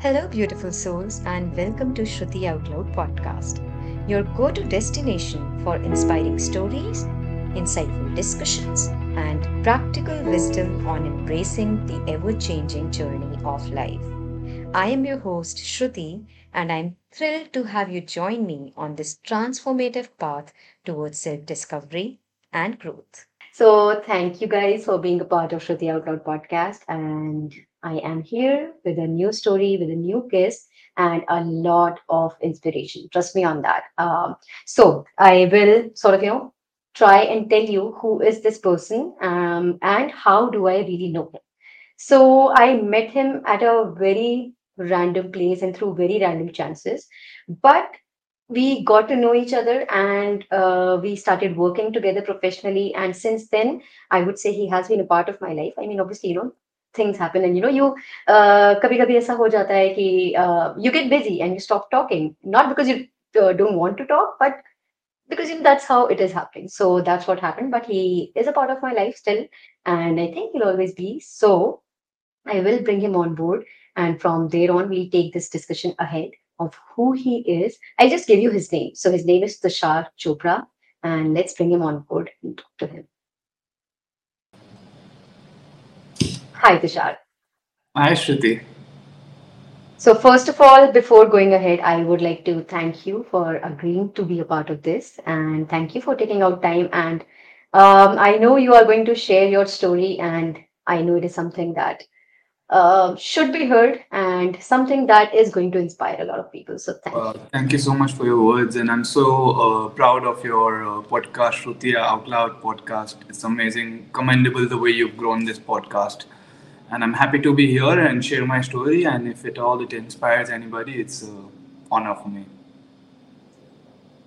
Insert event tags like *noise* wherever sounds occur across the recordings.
Hello, beautiful souls, and welcome to Shruti Out Loud podcast, your go to destination for inspiring stories, insightful discussions, and practical wisdom on embracing the ever changing journey of life. I am your host, Shruti, and I'm thrilled to have you join me on this transformative path towards self discovery and growth. So, thank you guys for being a part of Shruti Out Loud podcast. And I am here with a new story, with a new kiss, and a lot of inspiration. Trust me on that. Um, so, I will sort of, you know, try and tell you who is this person um, and how do I really know him. So, I met him at a very random place and through very random chances. But we got to know each other and uh, we started working together professionally and since then i would say he has been a part of my life i mean obviously you know things happen and you know you uh, kabhi kabhi aisa ho jata hai ki uh, you get busy and you stop talking not because you uh, don't want to talk but because you know, that's how it is happening so that's what happened but he is a part of my life still and i think he'll always be so i will bring him on board and from there on we'll take this discussion ahead of who he is. I'll just give you his name. So his name is Tushar Chopra, and let's bring him on board and talk to him. Hi, Tushar. Hi, Shruti. So, first of all, before going ahead, I would like to thank you for agreeing to be a part of this and thank you for taking out time. And um, I know you are going to share your story, and I know it is something that uh, should be heard and something that is going to inspire a lot of people. So thank uh, you. Thank you so much for your words, and I'm so uh, proud of your uh, podcast, Shruti Out Loud podcast. It's amazing, commendable the way you've grown this podcast, and I'm happy to be here and share my story. And if at all it inspires anybody, it's an honor for me.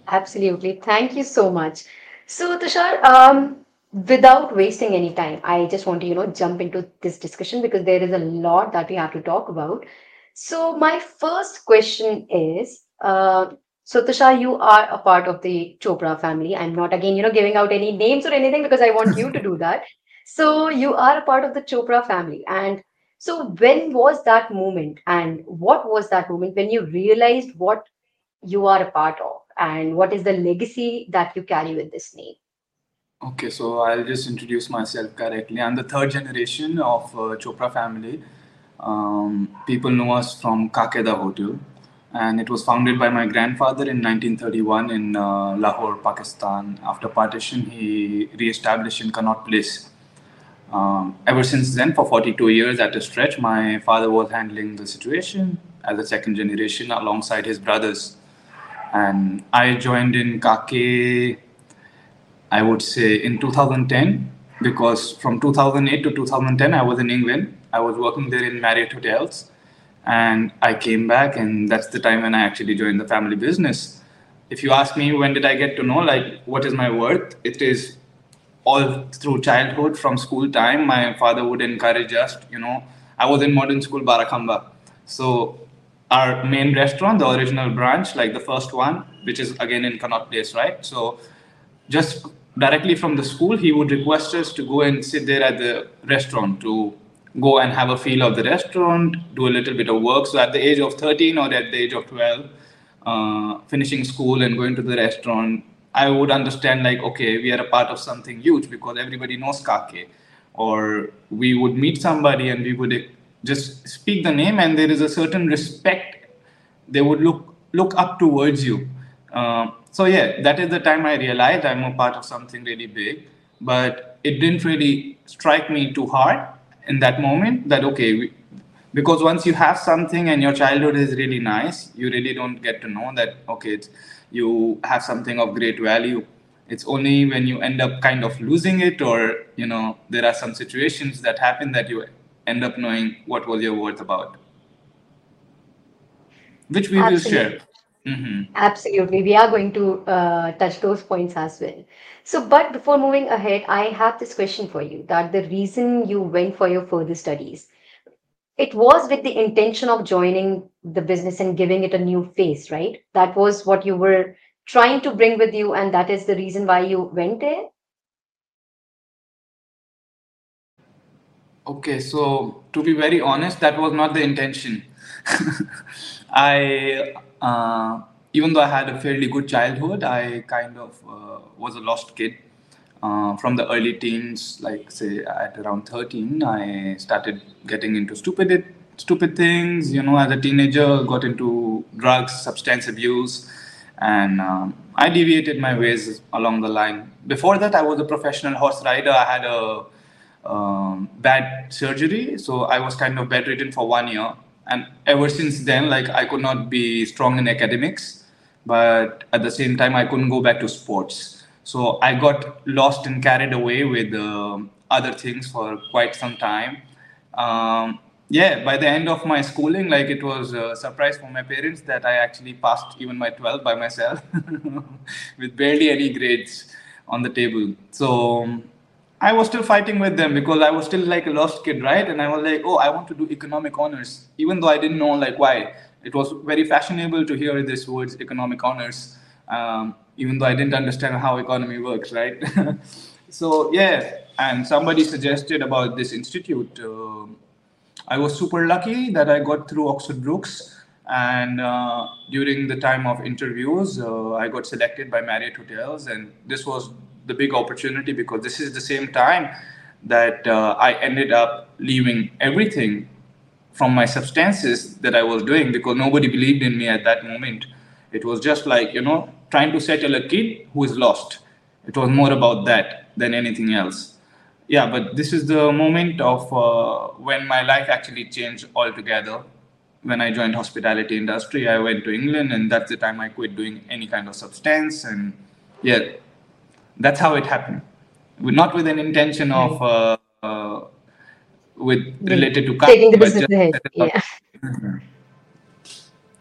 Absolutely, thank you so much. So Tushar, um, without wasting any time, I just want to, you know, jump into this discussion because there is a lot that we have to talk about. So my first question is, uh, so Tushar, you are a part of the Chopra family. I'm not again, you know, giving out any names or anything because I want you to do that. *laughs* So you are a part of the Chopra family. And so when was that moment and what was that moment when you realized what you are a part of and what is the legacy that you carry with this name? Okay, so I'll just introduce myself correctly. I'm the third generation of uh, Chopra family. Um, people know us from Kake Da Hotel, and it was founded by my grandfather in 1931 in uh, Lahore, Pakistan. After partition, he re-established in Connaught Place. Um, ever since then, for 42 years at a stretch, my father was handling the situation as a second generation alongside his brothers. And I joined in Kake I would say in 2010 because from 2008 to 2010 I was in England. I was working there in Marriott hotels, and I came back, and that's the time when I actually joined the family business. If you ask me when did I get to know like what is my worth, it is all through childhood from school time. My father would encourage us. You know, I was in modern school Barakhamba, so our main restaurant, the original branch, like the first one, which is again in Connaught Place, right? So just directly from the school, he would request us to go and sit there at the restaurant to go and have a feel of the restaurant, do a little bit of work. So at the age of 13 or at the age of 12, uh, finishing school and going to the restaurant, I would understand like, okay, we are a part of something huge because everybody knows Kake. Or we would meet somebody and we would just speak the name and there is a certain respect they would look look up towards you. Uh, so yeah, that is the time I realized I'm a part of something really big. But it didn't really strike me too hard in that moment. That okay, we, because once you have something and your childhood is really nice, you really don't get to know that okay, you have something of great value. It's only when you end up kind of losing it, or you know, there are some situations that happen that you end up knowing what was your worth about, which we Absolutely. will share. Mm-hmm. Absolutely. We are going to uh, touch those points as well. So, but before moving ahead, I have this question for you that the reason you went for your further studies, it was with the intention of joining the business and giving it a new face, right? That was what you were trying to bring with you, and that is the reason why you went there. Okay, so to be very honest, that was not the intention. *laughs* I, uh, even though I had a fairly good childhood, I kind of uh, was a lost kid. Uh, from the early teens, like say at around 13, I started getting into stupid stupid things. You know, as a teenager, got into drugs, substance abuse, and um, I deviated my ways along the line. Before that, I was a professional horse rider. I had a um, bad surgery, so I was kind of bedridden for one year. And ever since then, like I could not be strong in academics, but at the same time, I couldn't go back to sports so I got lost and carried away with uh, other things for quite some time. Um, yeah, by the end of my schooling, like it was a surprise for my parents that I actually passed even my 12 by myself *laughs* with barely any grades on the table. So um, I was still fighting with them because I was still like a lost kid, right? And I was like, oh, I want to do economic honors, even though I didn't know like why. It was very fashionable to hear this words economic honors um, even though I didn't understand how economy works, right? *laughs* so yeah, and somebody suggested about this institute. Uh, I was super lucky that I got through Oxford Brookes, and uh, during the time of interviews, uh, I got selected by Marriott Hotels, and this was the big opportunity because this is the same time that uh, I ended up leaving everything from my substances that I was doing because nobody believed in me at that moment. It was just like, you know, trying to settle a kid who is lost. It was more about that than anything else. Yeah, but this is the moment of uh, when my life actually changed altogether. When I joined hospitality industry, I went to England, and that's the time I quit doing any kind of substance. And yeah, that's how it happened. Not with an intention of uh, uh, with related to taking the business ahead. Yeah. *laughs*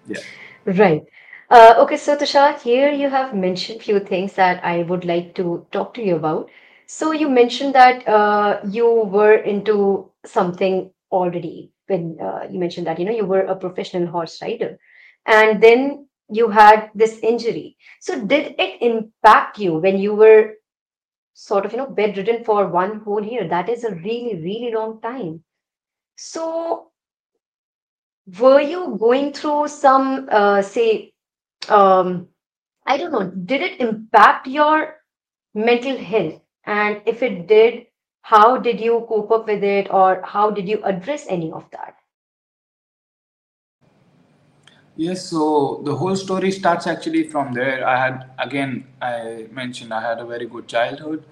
yeah. Right. Uh, okay, so Tushar, here you have mentioned few things that I would like to talk to you about. So you mentioned that uh, you were into something already when uh, you mentioned that you know you were a professional horse rider, and then you had this injury. So did it impact you when you were sort of you know bedridden for one whole year? That is a really really long time. So were you going through some uh, say um, I don't know, did it impact your mental health? And if it did, how did you cope up with it or how did you address any of that? Yes, so the whole story starts actually from there. I had, again, I mentioned I had a very good childhood,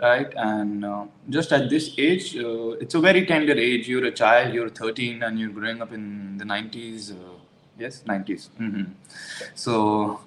right? And uh, just at this age, uh, it's a very tender age. You're a child, you're 13, and you're growing up in the 90s. Uh, yes 90s mm-hmm. so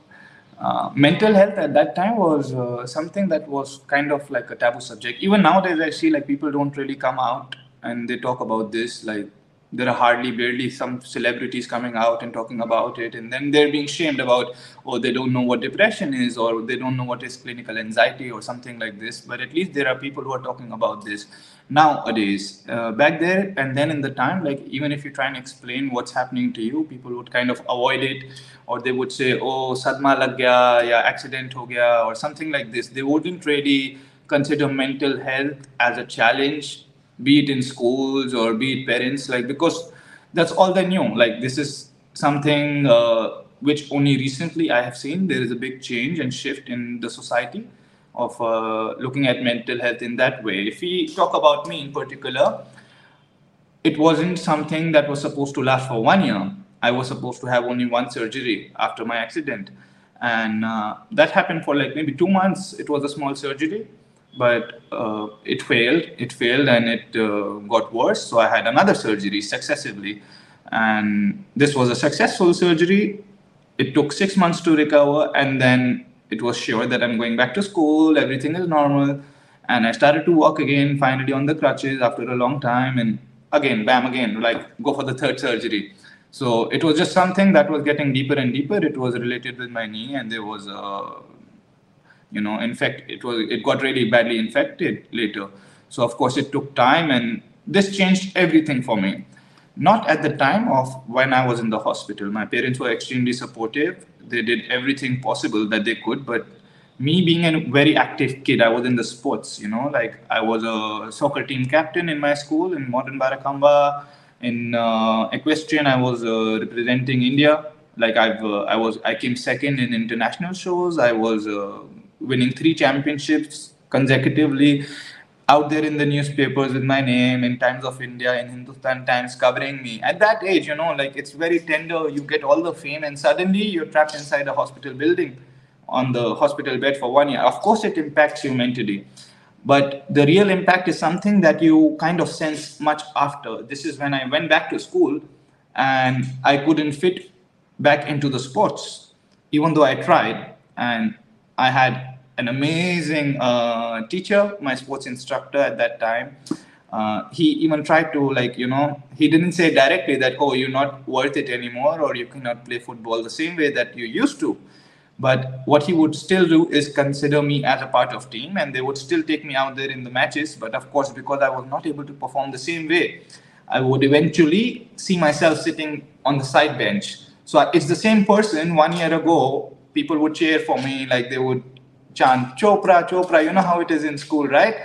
uh, mental health at that time was uh, something that was kind of like a taboo subject even nowadays i see like people don't really come out and they talk about this like there are hardly barely some celebrities coming out and talking about it and then they're being shamed about oh they don't know what depression is or they don't know what is clinical anxiety or something like this but at least there are people who are talking about this nowadays. Uh, back there and then in the time like even if you try and explain what's happening to you people would kind of avoid it or they would say oh sadma lag gaya ya accident ho gaya or something like this. They wouldn't really consider mental health as a challenge be it in schools or be it parents like because that's all they knew. Like this is something uh, which only recently i have seen. There is a big change and shift in the society of uh, looking at mental health in that way. If we talk about me in particular it wasn't something that was supposed to last for one year. I was supposed to have only one surgery after my accident. And uh, that happened for like maybe two months. It was a small surgery but uh, it failed. It failed and it uh, got worse. So I had another surgery successively, and this was a successful surgery. It took six months to recover, and then it was sure that I'm going back to school. Everything is normal, and I started to walk again. Finally, on the crutches after a long time, and again, bam, again, like go for the third surgery. So it was just something that was getting deeper and deeper. It was related with my knee, and there was a you know in fact it was it got really badly infected later so of course it took time and this changed everything for me not at the time of when i was in the hospital my parents were extremely supportive they did everything possible that they could but me being a very active kid, I was in the sports, you know, like I was a soccer team captain in my school in Modern Barakhamba. In uh, equestrian, I was uh, representing India. Like I've, uh, I was, I came second in international shows. I was uh, winning three championships consecutively out there in the newspapers with my name in Times of India, in Hindustan Times, covering me. At that age, you know, like it's very tender. You get all the fame, and suddenly you're trapped inside a hospital building on the hospital bed for one year. Of course, it impacts you mentally. But the real impact is something that you kind of sense much after. This is when I went back to school and I couldn't fit back into the sports, even though I tried. And I had an amazing uh, teacher, my sports instructor at that time. Uh, he even tried to like you know he didn't say directly that oh you're not worth it anymore or you cannot play football the same way that you used to but what he would still do is consider me as a part of team, and they would still take me out there in the matches. But of course, because I was not able to perform the same way, I would eventually see myself sitting on the side bench. So it's the same person. One year ago, people would cheer for me, like they would chant Chopra, Chopra. You know how it is in school, right?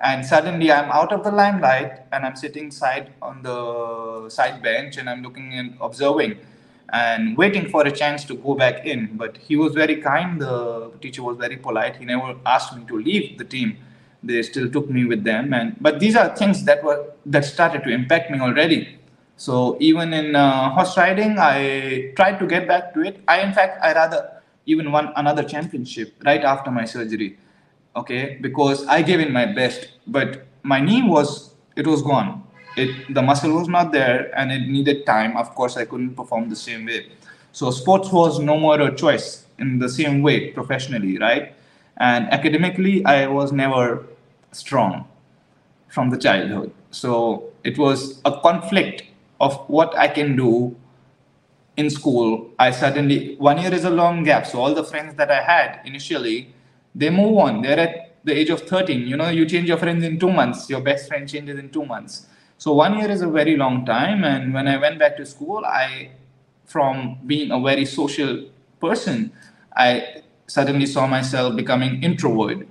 And suddenly I'm out of the limelight and I'm sitting side on the side bench and I'm looking and observing and waiting for a chance to go back in. But he was very kind. The teacher was very polite. He never asked me to leave the team. They still took me with them. And but these are things that were that started to impact me already. So even in uh, horse riding, I tried to get back to it. I in fact I rather even won another championship right after my surgery. Okay, because I gave in my best, but my knee was it was gone. It the muscle was not there and it needed time. Of course i couldn't perform the same way. So sports was no more a choice in the same way professionally right? And academically i was never strong from the childhood. So it was a conflict of what i can do in school i suddenly one year is a long gap so all the friends that i had initially they move on they're at the age of 13 you know you change your friends in two months your best friend changes in two months so one year is a very long time. And when I went back to school, I, from being a very social person, I suddenly saw myself becoming introvert.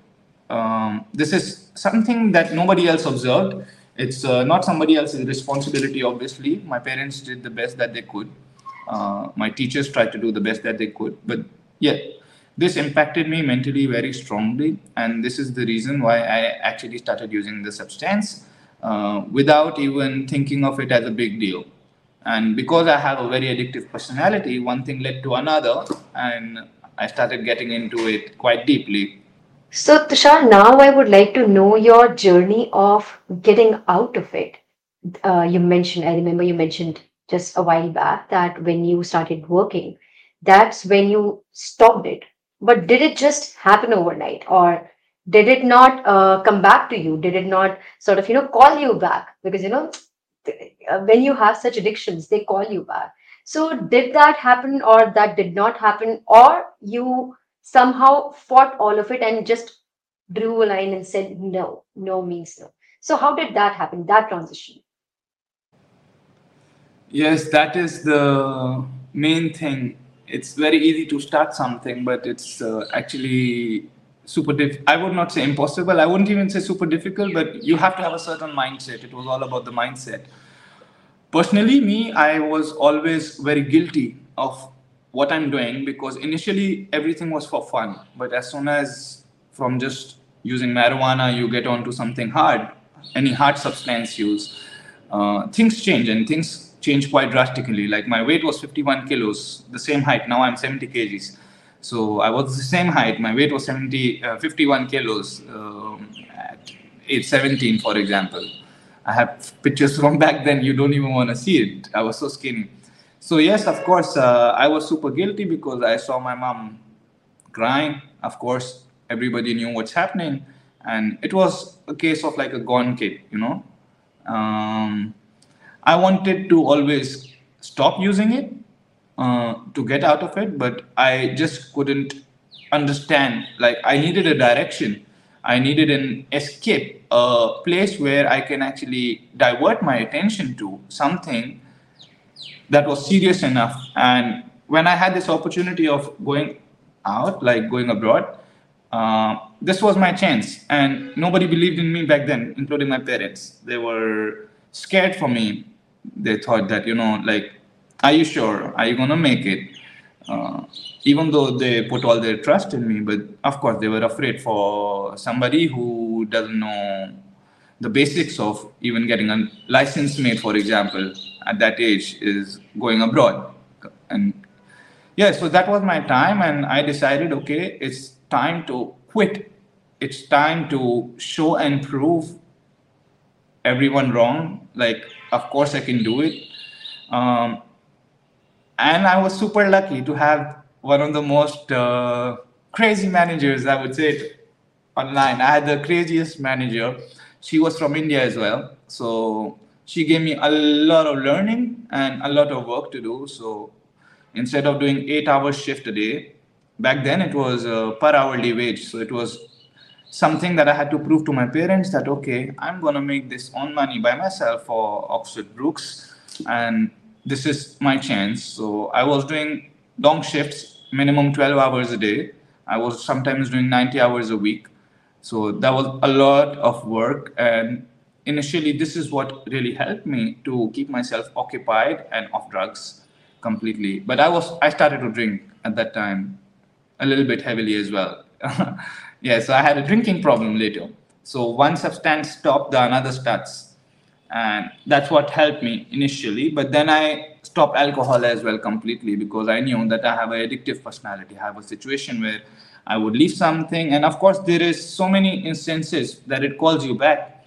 Um, this is something that nobody else observed. It's uh, not somebody else's responsibility, obviously. My parents did the best that they could. Uh, my teachers tried to do the best that they could. But yeah, this impacted me mentally very strongly. And this is the reason why I actually started using the substance uh, without even thinking of it as a big deal. And because I have a very addictive personality, one thing led to another, and I started getting into it quite deeply. So, Tushar, now I would like to know your journey of getting out of it. Uh, you mentioned, I remember you mentioned just a while back that when you started working, that's when you stopped it. But did it just happen overnight, or did it not uh, come back to you? Did it not sort of you know call you back? Because you know uh, when you have such addictions they call you back. So did that happen or that did not happen? Or you somehow fought all of it and just drew a line and said no no means no. So how did that happen that transition yes that is the main thing. It's very easy to start something but it's uh, actually super diff i would not say impossible i wouldn't even say super difficult but you have to have a certain mindset. It was all about the mindset. Personally me i was always very guilty of what i'm doing because initially everything was for fun but as soon as from just using marijuana you get onto something hard any hard substance use uh, things change and things change quite drastically like my weight was 51 kilos the same height now i'm 70 kgs so I was the same height. My weight was 70, uh, 51 kilos um, at age 17, for example. I have pictures from *laughs* back then. You don't even want to see it. I was so skinny. So yes, of course, uh, I was super guilty because I saw my mom crying. Of course, everybody knew what's happening, and it was a case of like a gone kid, you know. Um, I wanted to always stop using it, uh, to get out of it, but I just couldn't understand. Like, I needed a direction. I needed an escape, a place where I can actually divert my attention to something that was serious enough. And when I had this opportunity of going out, like going abroad, uh, this was my chance, and nobody believed in me back then, including my parents. They were scared for me. They thought that you know, like, are you sure? Are you gonna make it? Uh, even though they put all their trust in me, but of course they were afraid for somebody who doesn't know the basics of even getting a license made, for example, at that age is going abroad. And yeah, so that was my time, and I decided, okay, it's time to quit. It's time to show and prove everyone wrong. Like, of course, I can do it. Um, and I was super lucky to have one of the most uh, crazy managers, I would say, online. I had the craziest manager. She was from India as well. So she gave me a lot of learning and a lot of work to do. So instead of doing eight hours shift a day, back then it was a per hourly wage. So it was something that I had to prove to my parents that, okay, I'm to make this own money by myself for Oxford Brookes, And this is my chance. So I was doing long shifts, minimum 12 hours a day. I was sometimes doing 90 hours a week. So that was a lot of work. And initially, this is what really helped me to keep myself occupied and off drugs completely. But I was I started to drink at that time, a little bit heavily as well. *laughs* yeah, so I had a drinking problem later. So one substance stopped, the another starts. And that's what helped me initially. But then i stopped alcohol as well completely because i knew that i have an addictive personality. I have a situation where i would leave something. And of course there is so many instances that it calls you back.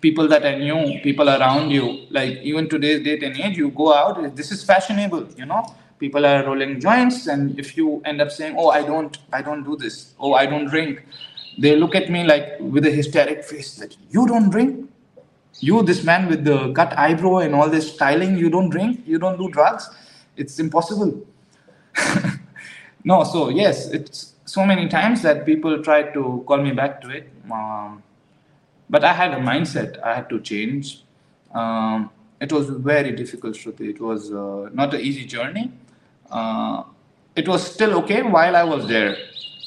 People that i knew people around you like even today's date and age you go out this is fashionable you know people are rolling joints and if you end up saying oh i don't i don't do this. Oh i don't drink they look at me like with a hysteric face that you don't drink? You this man with the cut eyebrow and all this styling you don't drink? You don't do drugs? It's impossible. *laughs* No so yes it's so many times that people try to call me back to it um, but i had a mindset. I had to change. Um, it was very difficult Shruti. it was uh, not an easy journey uh, it was still okay while i was there.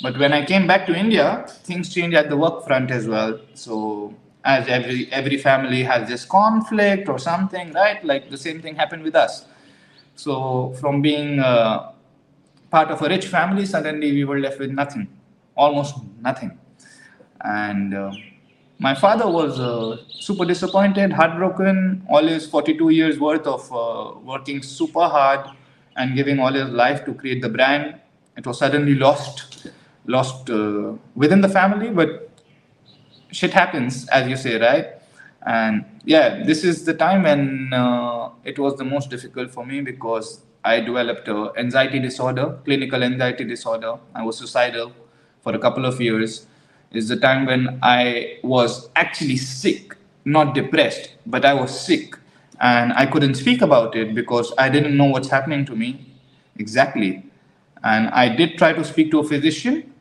But when i came back to india things changed at the work front as well. So as every every family has this conflict or something right? Like the same thing happened with us. So from being uh, part of a rich family suddenly we were left with nothing. Almost nothing. And uh, my father was uh, super disappointed heartbroken all his 42 years worth of uh, working super hard and giving all his life to create the brand it was suddenly lost lost uh, within the family but shit happens, as you say, right? And yeah, this is the time when uh, it was the most difficult for me because I developed a anxiety disorder, clinical anxiety disorder. I was suicidal for a couple of years. Is the time when I was actually sick, not depressed, but I was sick, and I couldn't speak about it because I didn't know what's happening to me exactly. And I did try to speak to a physician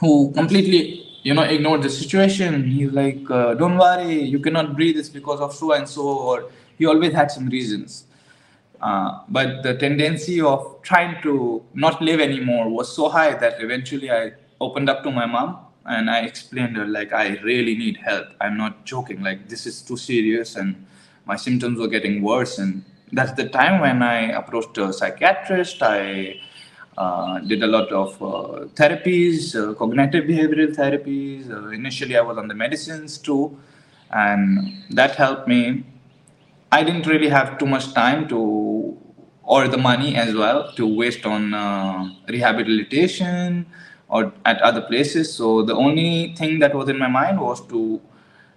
who completely you know ignored the situation. He's like uh, don't worry you cannot breathe. It's because of so and so or he always had some reasons. Uh, but the tendency of trying to not live anymore was so high that eventually i opened up to my mom and i explained her like i really need help. I'm not joking. Like this is too serious and my symptoms were getting worse and that's the time when i approached a psychiatrist i uh, did a lot of uh, therapies, uh, cognitive behavioral therapies. Uh, initially, I was on the medicines too, and that helped me. I didn't really have too much time to, or the money as well, to waste on uh, rehabilitation or at other places. So the only thing that was in my mind was to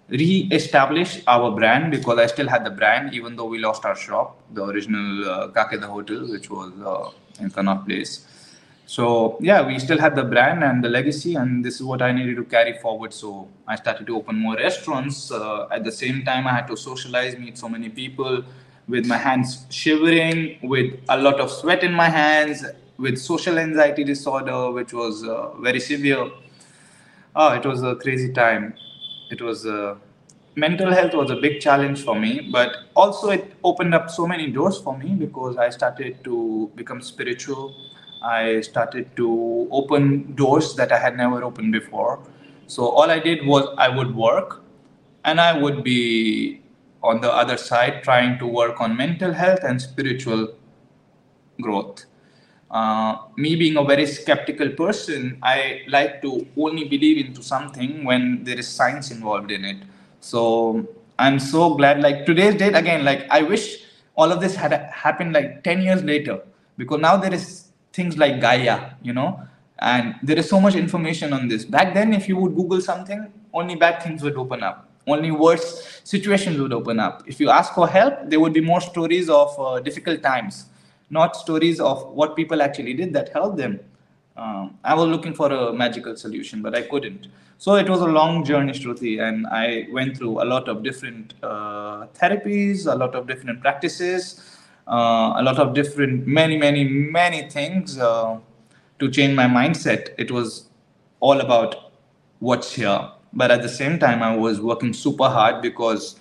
re-establish our brand because I still had the brand, even though we lost our shop, the original uh, Hotel, which was uh, in Connaught Place. So yeah, we still had the brand and the legacy, and this is what I needed to carry forward. So I started to open more restaurants. Uh, at the same time, I had to socialize, meet so many people, with my hands shivering, with a lot of sweat in my hands, with social anxiety disorder, which was uh, very severe. Oh, it was a crazy time. It was uh, mental health was a big challenge for me, but also it opened up so many doors for me because I started to become spiritual I started to open doors that I had never opened before. So all I did was I would work and I would be on the other side trying to work on mental health and spiritual growth. Uh, me being a very skeptical person, I like to only believe into something when there is science involved in it. So I'm so glad. Like today's date, again, like I wish all of this had happened like 10 years later because now there is things like Gaia, you know, and there is so much information on this. Back then, if you would Google something, only bad things would open up. Only worse situations would open up. If you ask for help, there would be more stories of uh, difficult times not stories of what people actually did that helped them. Um, I was looking for a magical solution, but I couldn't. So it was a long journey, Shruti, and I went through a lot of different uh, therapies, a lot of different practices, uh, a lot of different, many, many, many things uh, to change my mindset. It was all about what's here. But at the same time, I was working super hard because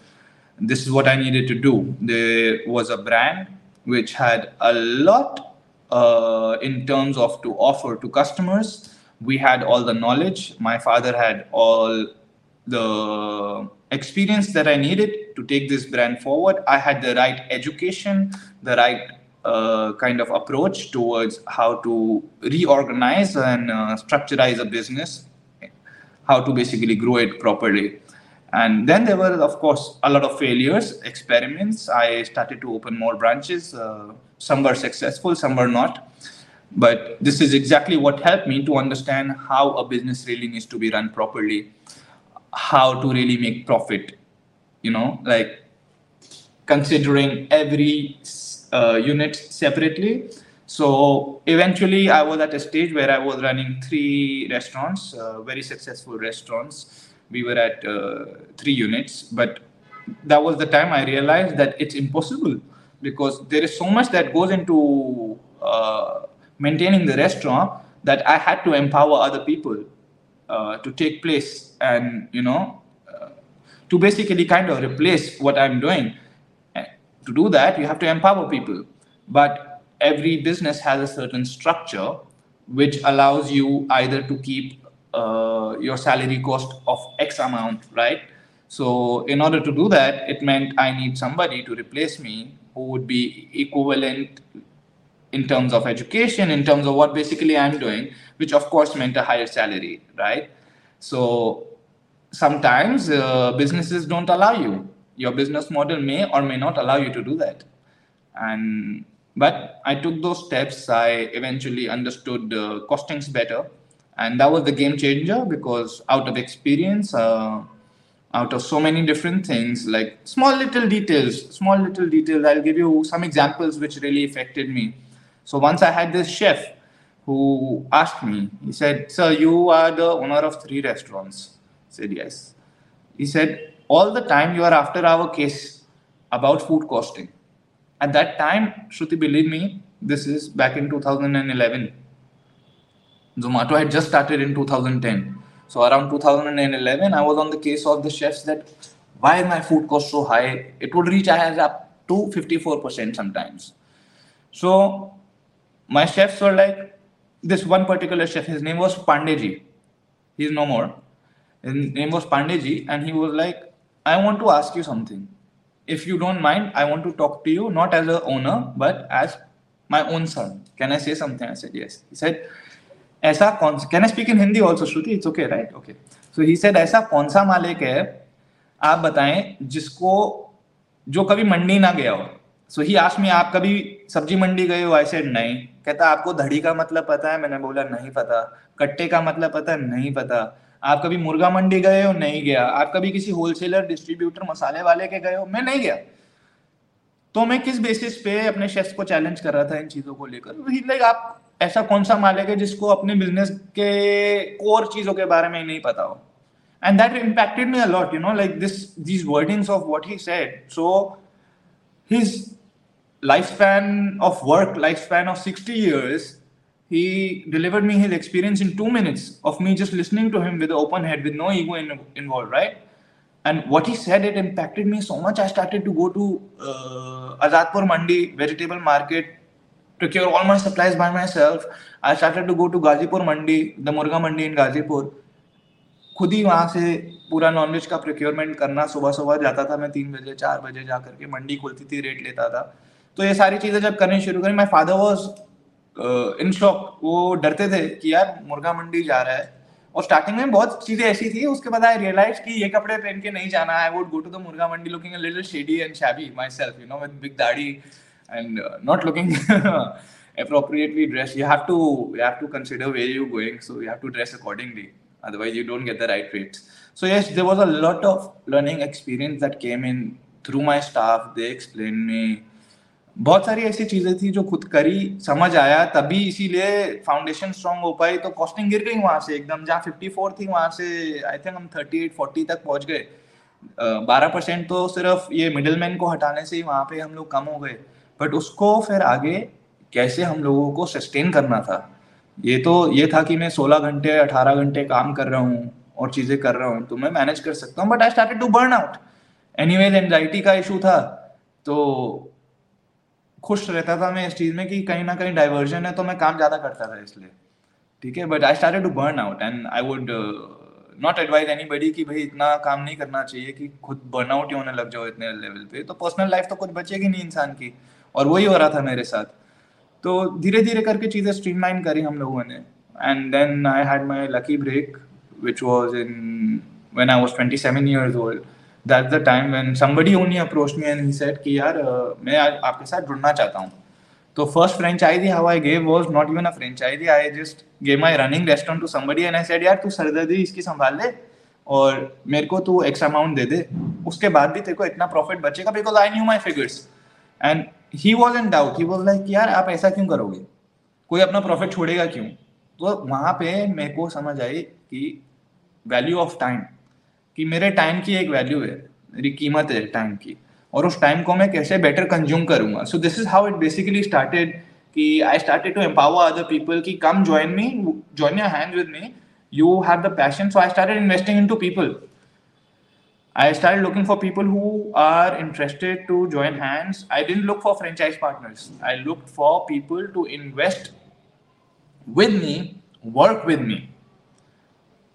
this is what I needed to do. There was a brand which had a lot uh, in terms of to offer to customers. We had all the knowledge. My father had all the experience that I needed to take this brand forward. I had the right education, the right uh, kind of approach towards how to reorganize and uh, structureize a business, how to basically grow it properly. And then there were, of course, a lot of failures, experiments. I started to open more branches. Uh, some were successful, some were not. But this is exactly what helped me to understand how a business really needs to be run properly, how to really make profit. You know, like considering every uh, unit separately. So eventually, I was at a stage where I was running three restaurants, uh, very successful restaurants we were at uh, three units but that was the time i realized that it's impossible because there is so much that goes into uh, maintaining the restaurant that i had to empower other people uh, to take place and you know to basically kind of replace what i'm doing. To do that you have to empower people. But every business has a certain structure which allows you either to keep uh, your salary cost of X amount, right? So in order to do that, it meant I need somebody to replace me who would be equivalent in terms of education, in terms of what basically I'm doing, which of course meant a higher salary, right? So sometimes uh, businesses don't allow you. Your business model may or may not allow you to do that. And but I took those steps. I eventually understood uh, costings better and that was the game changer because out of experience uh, out of so many different things like small little details small little details i'll give you some examples which really affected me. So once i had this chef who asked me he said sir you are the owner of three restaurants. I said yes. He said all the time you are after our case about food costing. At that time shruti believe me this is back in 2011 Zomato had just started in 2010. So around 2011, I was on the case of the chefs that why my food cost so high? It would reach as up to 54% sometimes. So my chefs were like, this one particular chef, his name was Pandeji. He's no more. His name was Pandeji, and he was like, I want to ask you something. If you don't mind, I want to talk to you not as a owner, but as my own son. Can I say something? I said, yes. He said, ऐसा कौन can I speak in Hindi also Shruti it's okay right okay so he said ऐसा कौन सा मालिक है, आप बताएँ, जिसको, जो कभी मंडी ना गया हो? सो ही आश में आप कभी सब्ज़ी मंडी गए हो? आई सेड नहीं. कहता, आपको धड़ी का मतलब पता है? मैंने बोला, नहीं पता. कट्टे का मतलब पता नहीं पता. आप कभी मुर्गा मंडी गए हो? नहीं गया. आप कभी किसी होलसेलर डिस्ट्रीब्यूटर मसाले वाले के गए हो? मैं नहीं गया. तो मैं किस बेसिस पे अपने शेफ्स को चैलेंज कर रहा था इन चीज़ों को लेकर? लाइक आप ऐसा कौन सा मालिक है जिसको अपने बिजनेस के कोर चीजों के बारे में नहीं पता हो and that impacted me a lot you know like this these wordings of what he said so his lifespan of work lifespan of 60 years he delivered me his experience in two minutes of me just listening to him with an open head with no ego in, involved right and what he said it impacted me so much i started to go to uh, azadpur mandi vegetable market procure all my supplies by myself. I started to go to Gazipur Mandi, the Murga Mandi in Gazipur. खुद ही वहाँ से पूरा nonveg का procurement करना सुबह सुबह जाता था मैं तीन बजे चार बजे जा करके मंडी खुलती थी रेट लेता था। तो ये सारी चीज़ें जब करनी शुरू करी my father was in shock वो डरते थे कि यार मुर्गा मंडी जा रहा है। और स्टार्टिंग में बहुत चीज़ें ऐसी थी उसके बाद आई रियलाइज़ कि ये कपड़े पहन के नहीं जाना I would go to the murga mandi looking a little shady and shabby myself you know with big दाढ़ी। And uh, not looking appropriately dressed. You have to you have to consider where you're going, so you have to dress accordingly. Otherwise, you don't get the right rates. So yes, there was a lot of learning experience that came in through my staff. They explained me. बहुत सारी ऐसी चीज़ें थी जो खुद करी समझ आया तभी इसीलिए फाउंडेशन स्ट्रांग हो पाई तो कॉस्टिंग गिर गई वहाँ से एकदम जहाँ फिफ्टी फोर थी वहाँ से आई थिंक हम थर्टी एट फोर्टी तक पहुँच गए बारह परसेंट तो सिर्फ़ ये मिडिल को हटाने से ही वहाँ पे हम लोग कम हो गए बट उसको फिर आगे कैसे हम लोगों को सस्टेन करना था? ये तो ये था कि मैं 16 घंटे 18 घंटे काम कर रहा हूँ और चीज़ें कर रहा हूँ तो मैं मैनेज कर सकता हूँ but I started to burn out anyways anxiety का इशू था तो खुश रहता था मैं इस चीज़ में कि कहीं ना कहीं डाइवर्जन है तो मैं काम ज़्यादा करता था इसलिए। ठीक है? But I started to burn out and I would not advise anybody कि भाई इतना काम नहीं करना चाहिए कि खुद बर्नआउट ही होने लग जाओ इतने लेवल पे। तो पर्सनल लाइफ तो कुछ बचेगी नहीं इंसान की। और वही हो रहा था मेरे साथ। तो धीरे धीरे करके चीज़ें स्ट्रीमलाइन करी हम लोगों ने। And then I had my lucky break which was in when I was 27 years old. That's the time when somebody only approached me and he said कि यार मैं आपके साथ जुड़ना चाहता हूँ। तो first franchisee how I gave was not even a franchisee I just gave my running restaurant to somebody and I said यार, तू सरदर्दी इसकी संभाल ले और मेरे को तू एक्स अमाउंट दे दे। उसके बाद भी तेरे को इतना प्रॉफिट बचेगा because I knew my figures and he was in doubt he was like यार, आप ऐसा क्यों करोगे? कोई अपना प्रॉफिट छोड़ेगा क्यों? तो वहाँ पे मेरे को समझ आई कि वैल्यू ऑफ़ टाइम कि मेरे टाइम की एक वैल्यू है, मेरी कीमत है टाइम की, और उस टाइम को मैं कैसे बेटर कंज्यूम करूँगा? So this is how it basically started कि I started to empower other people की come join me join your hand with me you have the passion so I started investing into people I started looking for people who are interested to join hands. I didn't look for franchise partners. I looked for people to invest with me, work with me.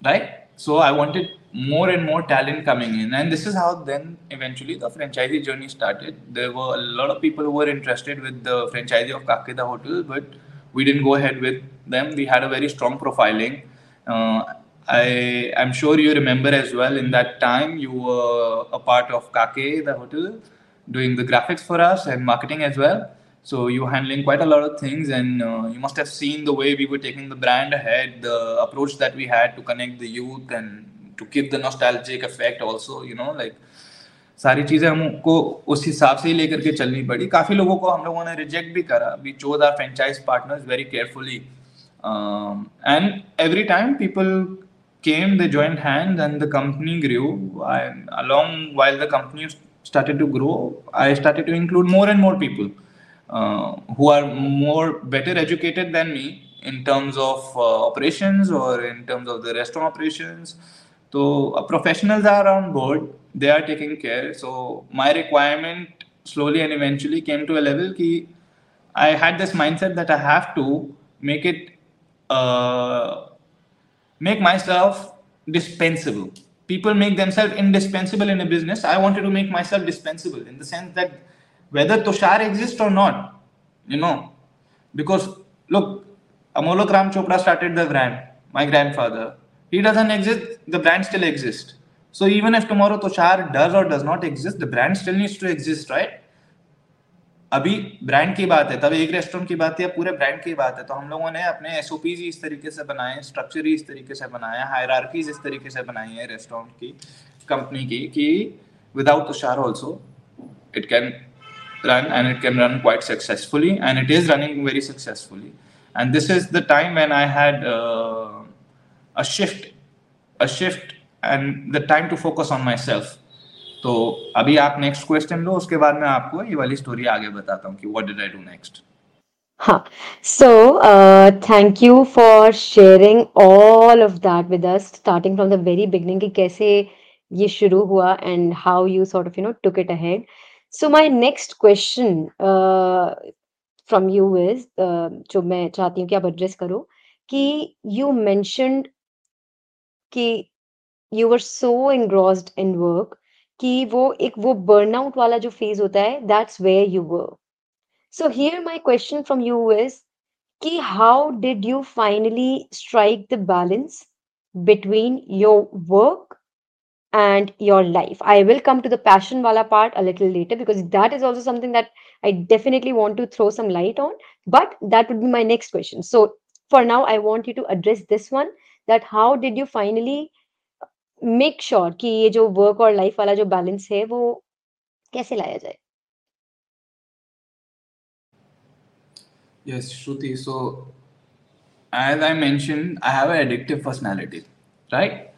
Right? So I wanted more and more talent coming in. And this is how then eventually the franchisee journey started. There were a lot of people who were interested with the franchisee of Kake Da Hotel, but we didn't go ahead with them. We had a very strong profiling. Uh, I am sure you remember as well. In that time, you were a part of Kake Da Hotel, doing the graphics for us and marketing as well. So you were handling quite a lot of things, and uh, you must have seen the way we were taking the brand ahead, the approach that we had to connect the youth and to keep the nostalgic effect. Also, you know, like सारी चीज़ें हमको उस हिसाब से ही लेकर के चलनी पड़ी काफ़ी लोगों को हम लोगों ने रिजेक्ट भी करा we chose our franchise partners very carefully and every time people came, they joined hands, and the company grew. Along while the company started to grow, I started to include more and more people uh, who are more better educated than me in terms of uh, operations or in terms of the restaurant operations. So uh, professionals are on board; they are taking care. So my requirement slowly and eventually came to a level that I had this mindset that I have to make it uh, make myself dispensable. People make themselves indispensable in a business. I wanted to make myself dispensable in the sense that whether Tushar exists or not, you know, because look, Amolak Ram Chopra started the brand, my grandfather. He doesn't exist, the brand still exists. So even if tomorrow Tushar does or does not exist, the brand still needs to exist, right? अभी brand की बात है, तब एक restaurant की बात है या पूरे ब्रांड की बात है। तो हम लोगों ने अपने एस ही इस तरीके से बनाए स्ट्रक्चर ही इस तरीके से बनाया हायरार्कीज इस तरीके से बनाई है रेस्टोरेंट की कंपनी की, कि without Tushar also it can run and it can run quite successfully and it is running very successfully and this is the time when I had a shift a shift and the time to focus on myself तो अभी आप next question लो उसके बाद मैं आपको ये वाली story आगे बताता हूँ कि what did I do next हाँ so thank you for sharing all of that with us starting from the very beginning कि कैसे ये शुरू हुआ and how you sort of you know took it ahead so my next question you is uh, जो मैं चाहती हूँ कि आप एड्रेस करो कि यू mentioned कि you were so engrossed in work कि वो एक वो बर्न आउट वाला जो फ़ेज़ होता है that's where you work so here my question from you is कि how did you finally strike the balance between your work and your life I will come to the passion वाला part a little later because that is also something that I definitely want to throw some light on but that would be my next question so for now I want you to address this one that how did you finally make sure कि ये जो work और life वाला जो balance है वो कैसे लाया जाए? Yes, Shruti. So, as I mentioned, I have an addictive personality, right?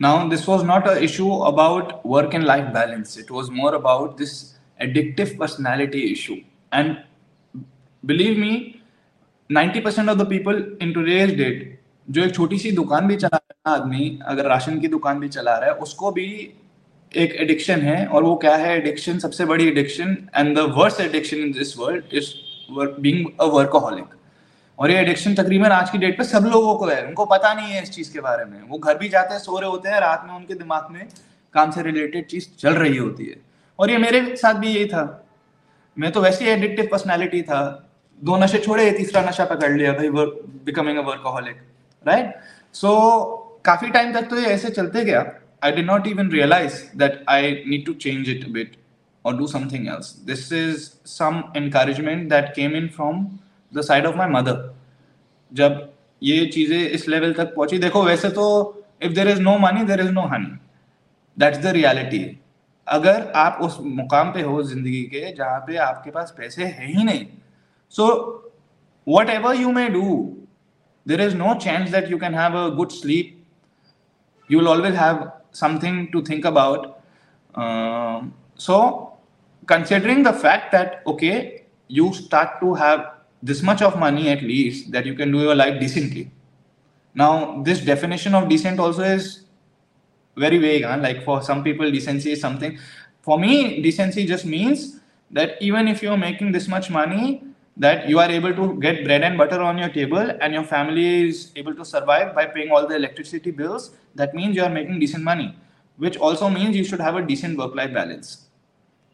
Now, this was not an issue about work and life balance. It was more about this addictive personality issue. And believe me, 90% of the people in today's date, जो एक छोटी सी दुकान भी चला है आदमी अगर ration की दुकान भी चला रहा है, उसको भी एक एडिक्शन है और वो क्या है एडिक्शन सबसे बड़ी addiction and the worst addiction in this world is being a workaholic और ये एडिक्शन तकरीबन आज की डेट पे सब लोगों को है। उनको पता नहीं है इस चीज़ के बारे में। वो घर भी जाते हैं, सो रहे होते हैं, रात में उनके दिमाग में काम से रिलेटेड चीज़ चल रही होती है। और ये मेरे साथ भी यही था। मैं तो वैसे एडिक्टिव पर्सनैलिटी था। दो नशे छोड़े, तीसरा नशा पकड़ लिया, भाई becoming a workaholic right so काफ़ी टाइम तक तो ये ऐसे चलते गया I did not even realize that I need to change it bit और do something else. This is some encouragement that came in from the side of my mother. जब ये चीज़ें इस लेवल तक पहुँची, देखो, वैसे तो if there is no money there is no honey that's the reality अगर आप उस मुकाम पे हो ज़िंदगी के जहाँ पे आपके पास पैसे है ही नहीं so whatever you may do there is no chance that you can have a good sleep you will always have something to think about. Um, so, considering the fact that, okay, you start to have this much of money at least that you can do your life decently. Now, this definition of decent also is very vague. Huh? Like for some people, decency is something. For me, decency just means that even if you're making this much money, that you are able to get bread and butter on your table and your family is able to survive by paying all the electricity bills, that means you are making decent money, which also means you should have a decent work life balance.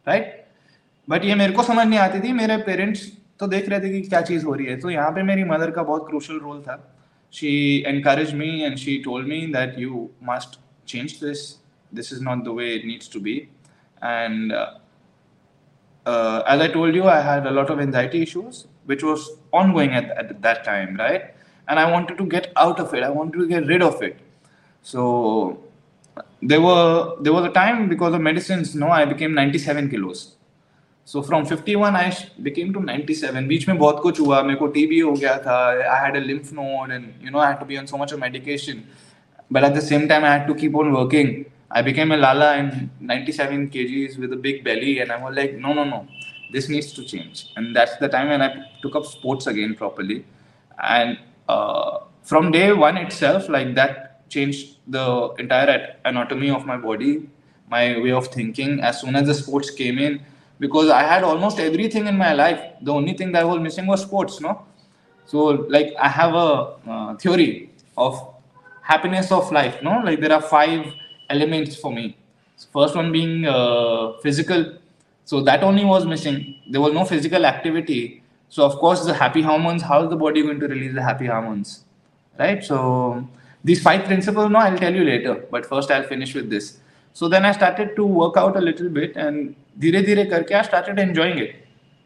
Right? But ये मेरे को समझ नहीं आती थी मेरे parents तो देख रहे थे कि क्या चीज़ हो रही है तो यहाँ पे मेरी मदर का बहुत क्रूशल रोल था she encourage me and she told me that you must change this this is not the way it needs to be and uh, as I told you, I had a lot of anxiety issues, which was ongoing at, at that time, right? And I wanted to get out of it. I wanted to get rid of it. So there were there was a time because of medicines, no, I became 97 kilos. So from 51 I became to 97. बीच में बहुत कुछ हुआ मेरे को TB हो गया था I had a lymph node and you know I had to be on so much of medication. But at the same time I had to keep on working. I became a Lala in 97 kgs with a big belly, and I was like, no, no, no, this needs to change. And that's the time when I took up sports again properly. And uh, from day one itself, like that changed the entire anatomy of my body, my way of thinking. As soon as the sports came in, because I had almost everything in my life, the only thing that I was missing was sports, no? So, like, I have a uh, theory of happiness of life, no? Like, there are five elements for me. First one being uh, physical. So that only was missing. There was no physical activity. So of course the happy hormones. How is the body going to release the happy hormones, right? So these five principles. No, I'll tell you later. But first I'll finish with this. So then I started to work out a little bit, and dhire dhire karke I started enjoying it.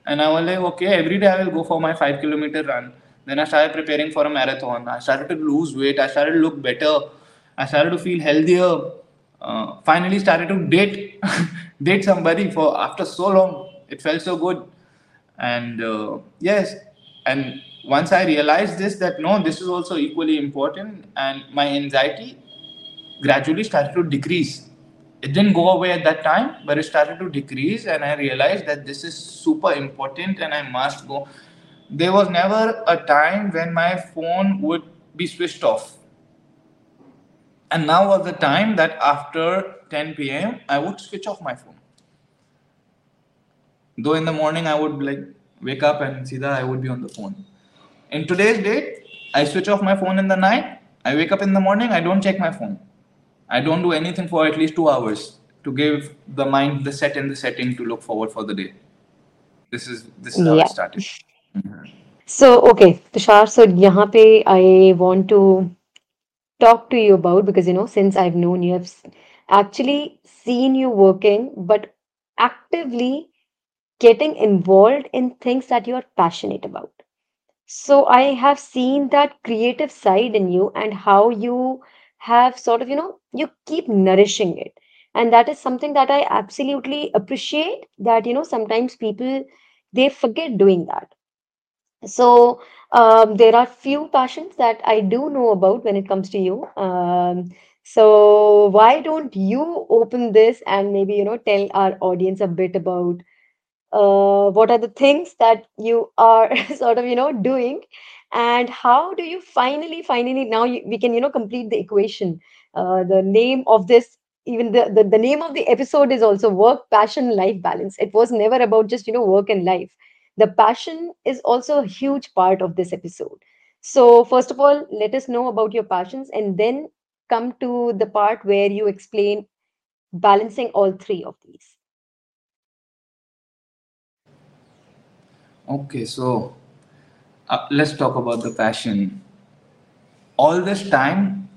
And I was like, okay, every day I will go for my five kilometer run. Then I started preparing for a marathon. I started to lose weight. I started to look better. I started to feel healthier uh, finally started to date *laughs* date somebody for after so long. It felt so good. And uh, yes. And once i realized this that no this is also equally important and my anxiety gradually started to decrease. It didn't go away at that time but it started to decrease and i realized that this is super important and i must go. There was never a time when my phone would be switched off and now was the time that after 10 p.m. I would switch off my phone. Though in the morning I would like wake up and सीधा I would be on the phone. In today's date, I switch off my phone in the night. I wake up in the morning. I don't check my phone. I don't do anything for at least two hours to give the mind the set and the setting to look forward for the day. This is this is how Yeah. it started. Mhm. So, okay, Tushar, so यहाँ पे I want to talk to you about because you know since I've known you, I've actually seen you working, but actively getting involved in things that you are passionate about. So I have seen that creative side in you and how you have sort of, you know, you keep nourishing it. And that is something that I absolutely appreciate that, you know, sometimes people they forget doing that. So um, there are few passions that I do know about when it comes to you. Um, so why don't you open this and maybe, you know, tell our audience a bit about uh, what are the things that you are *laughs* sort of you know doing? And how do you finally finally now you, we can you know complete the equation. Uh, the name of this even the, the the name of the episode is also work passion life balance. It was never about just you know work and life the passion is also a huge part of this episode so first of all let us know about your passions and then come to the part where you explain balancing all three of these Okay, so uh, let's talk about the passion. All this time,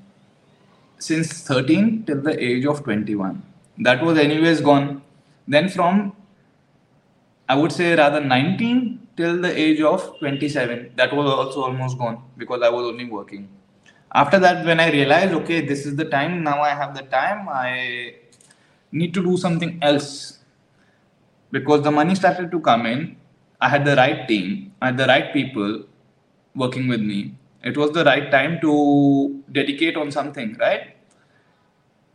since 13 till the age of 21, that was anyways gone. Then from I would say rather 19 till the age of 27. That was also almost gone because I was only working. After that, when I realized, okay, this is the time, now I have the time, I need to do something else because the money started to come in. I had the right team, I had the right people working with me. It was the right time to dedicate on something, right?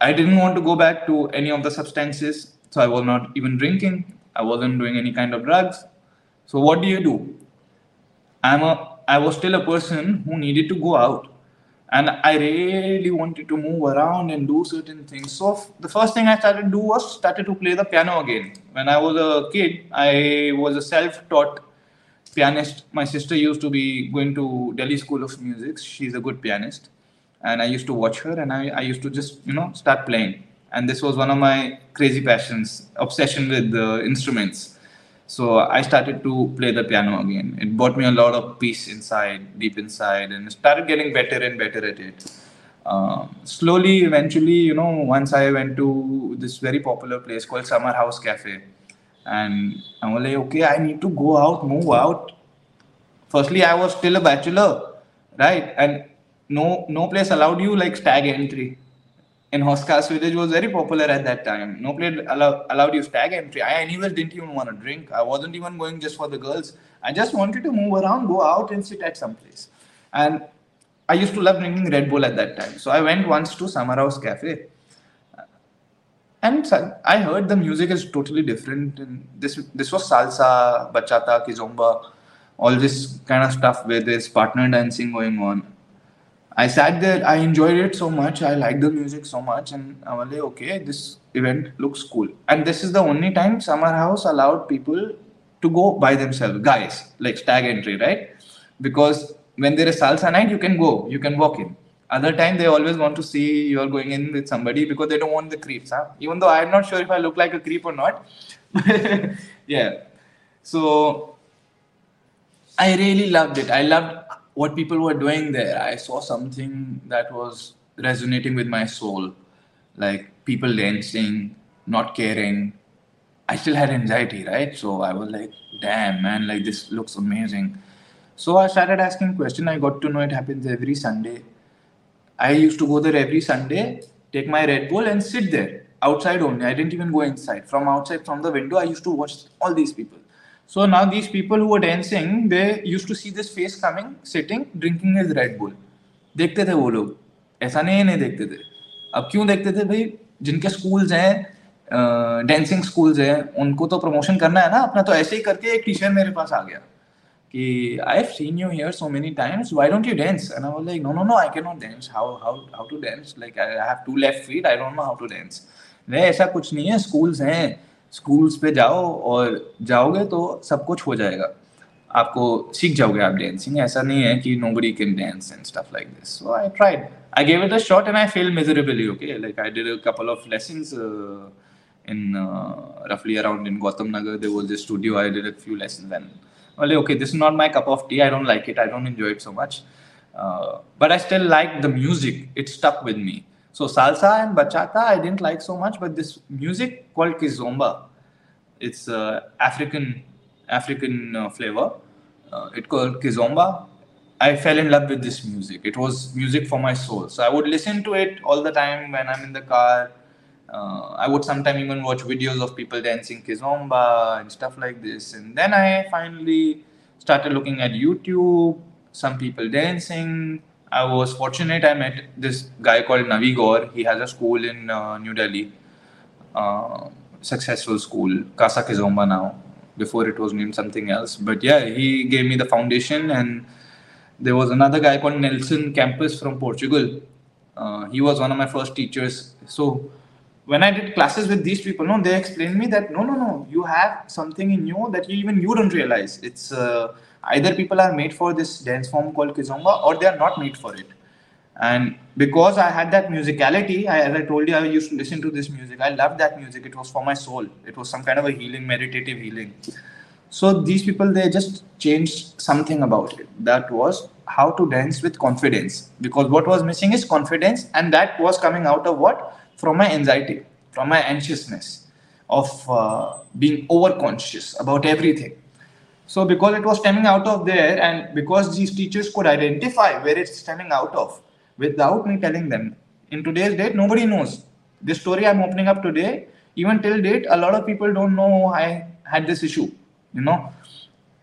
I didn't want to go back to any of the substances, so I was not even drinking. I wasn't doing any kind of drugs. So what do you do? I'm a I was still a person who needed to go out, and I really wanted to move around and do certain things. So the first thing I started to do was started to play the piano again. When I was a kid, I was a self-taught pianist. My sister used to be going to Delhi School of Music. She's a good pianist, and I used to watch her, and I, I used to just you know start playing. And this was one of my crazy passions, obsession with uh, instruments. So I started to play the piano again. It brought me a lot of peace inside, deep inside, and started getting better and better at it. Um, slowly, eventually, you know, once I went to this very popular place called Summer House Cafe, and I was like, okay, I need to go out, move out. Firstly, I was still a bachelor, right? And no, no place allowed you like stag entry in Hauz Khas village was very popular at that time. No place allow, allowed you stag entry. I anyways didn't even want to drink. I wasn't even going just for the girls. I just wanted to move around, go out and sit at some place. And I used to love drinking Red Bull at that time. So I went once to Summer House Cafe. And I heard the music is totally different. And this this was salsa, bachata, kizomba, all this kind of stuff where there's partner dancing going on. I sat there, I enjoyed it so much, I liked the music so much, and I was like, okay, this event looks cool. And this is the only time Summer House allowed people to go by themselves, guys, like stag entry, right? Because when there is salsa night, you can go, you can walk in. Other time, they always want to see you're going in with somebody because they don't want the creeps, huh? Even though I'm not sure if I look like a creep or not. *laughs* yeah. So I really loved it. I loved what people were doing there. I saw something that was resonating with my soul, like people dancing, not caring. I still had anxiety, right? So I was like, damn, man, like this looks amazing. So I started asking questions. I got to know it happens every Sunday. I used to go there every Sunday, take my Red Bull and sit there outside only. I didn't even go inside. From outside, from the window, I used to watch all these people. So now these people who were dancing, they used to see this face coming, sitting, drinking his Red Bull. देखते थे वो लोग। ऐसा नहीं नहीं देखते थे। अब क्यों देखते थे भाई? जिनके स्कूल्स हैं डांसिंग स्कूल्स हैं उनको तो प्रमोशन करना है ना। अपना तो ऐसे ही करके एक टीचर मेरे पास आ गया कि I have seen you here so many times why don't you dance and I was like no no no I can not dance how how how to dance like I have two left feet I don't know how to dance नहीं ऐसा कुछ नहीं है schools हैं। Schools पे जाओ और जाओगे तो सब कुछ हो जाएगा। आपको सीख जाओगे आप डांसिंग ऐसा नहीं है कि nobody can dance and stuff like this so I tried I gave it a shot and I feel measurably okay like I did a couple of lessons in रफली around in Gautam Nagar there was a studio I did a few lessons and well okay this is not my cup of tea I don't like it I don't enjoy it so much but I still like the music it stuck with me so salsa and bachata I didn't like so much but this music called kizomba it's uh, African African uh, flavor. Uh, it called Kizomba. I fell in love with this music. It was music for my soul. So I would listen to it all the time when I'm in the car. Uh, I would sometimes even watch videos of people dancing Kizomba and stuff like this. And then I finally started looking at YouTube, some people dancing. I was fortunate I met this guy called Navi Gaur. He has a school in uh, New Delhi, uh, successful school, Casa Kizomba now before it was named something else. But yeah, he gave me the foundation, and there was another guy called Nelson Campos from Portugal. Uh, he was one of my first teachers. So when I did classes with these people, no, they explained me that no, no, no, you have something in you that you even you don't realize. It's uh, either people are made for this dance form called kizomba or they are not made for it. And because I had that musicality, I, as I told you, I used to listen to this music. I loved that music. It was for my soul. It was some kind of a healing, meditative healing. So these people, they just changed something about it. That was how to dance with confidence. Because what was missing is confidence, and that was coming out of what? From my anxiety, from my anxiousness, of uh, being overconscious about everything. So because it was stemming out of there, and because these teachers could identify where it's stemming out of, without me telling them. In today's date, nobody knows. This story I'm opening up today, even till date, a lot of people don't know I had this issue, you know.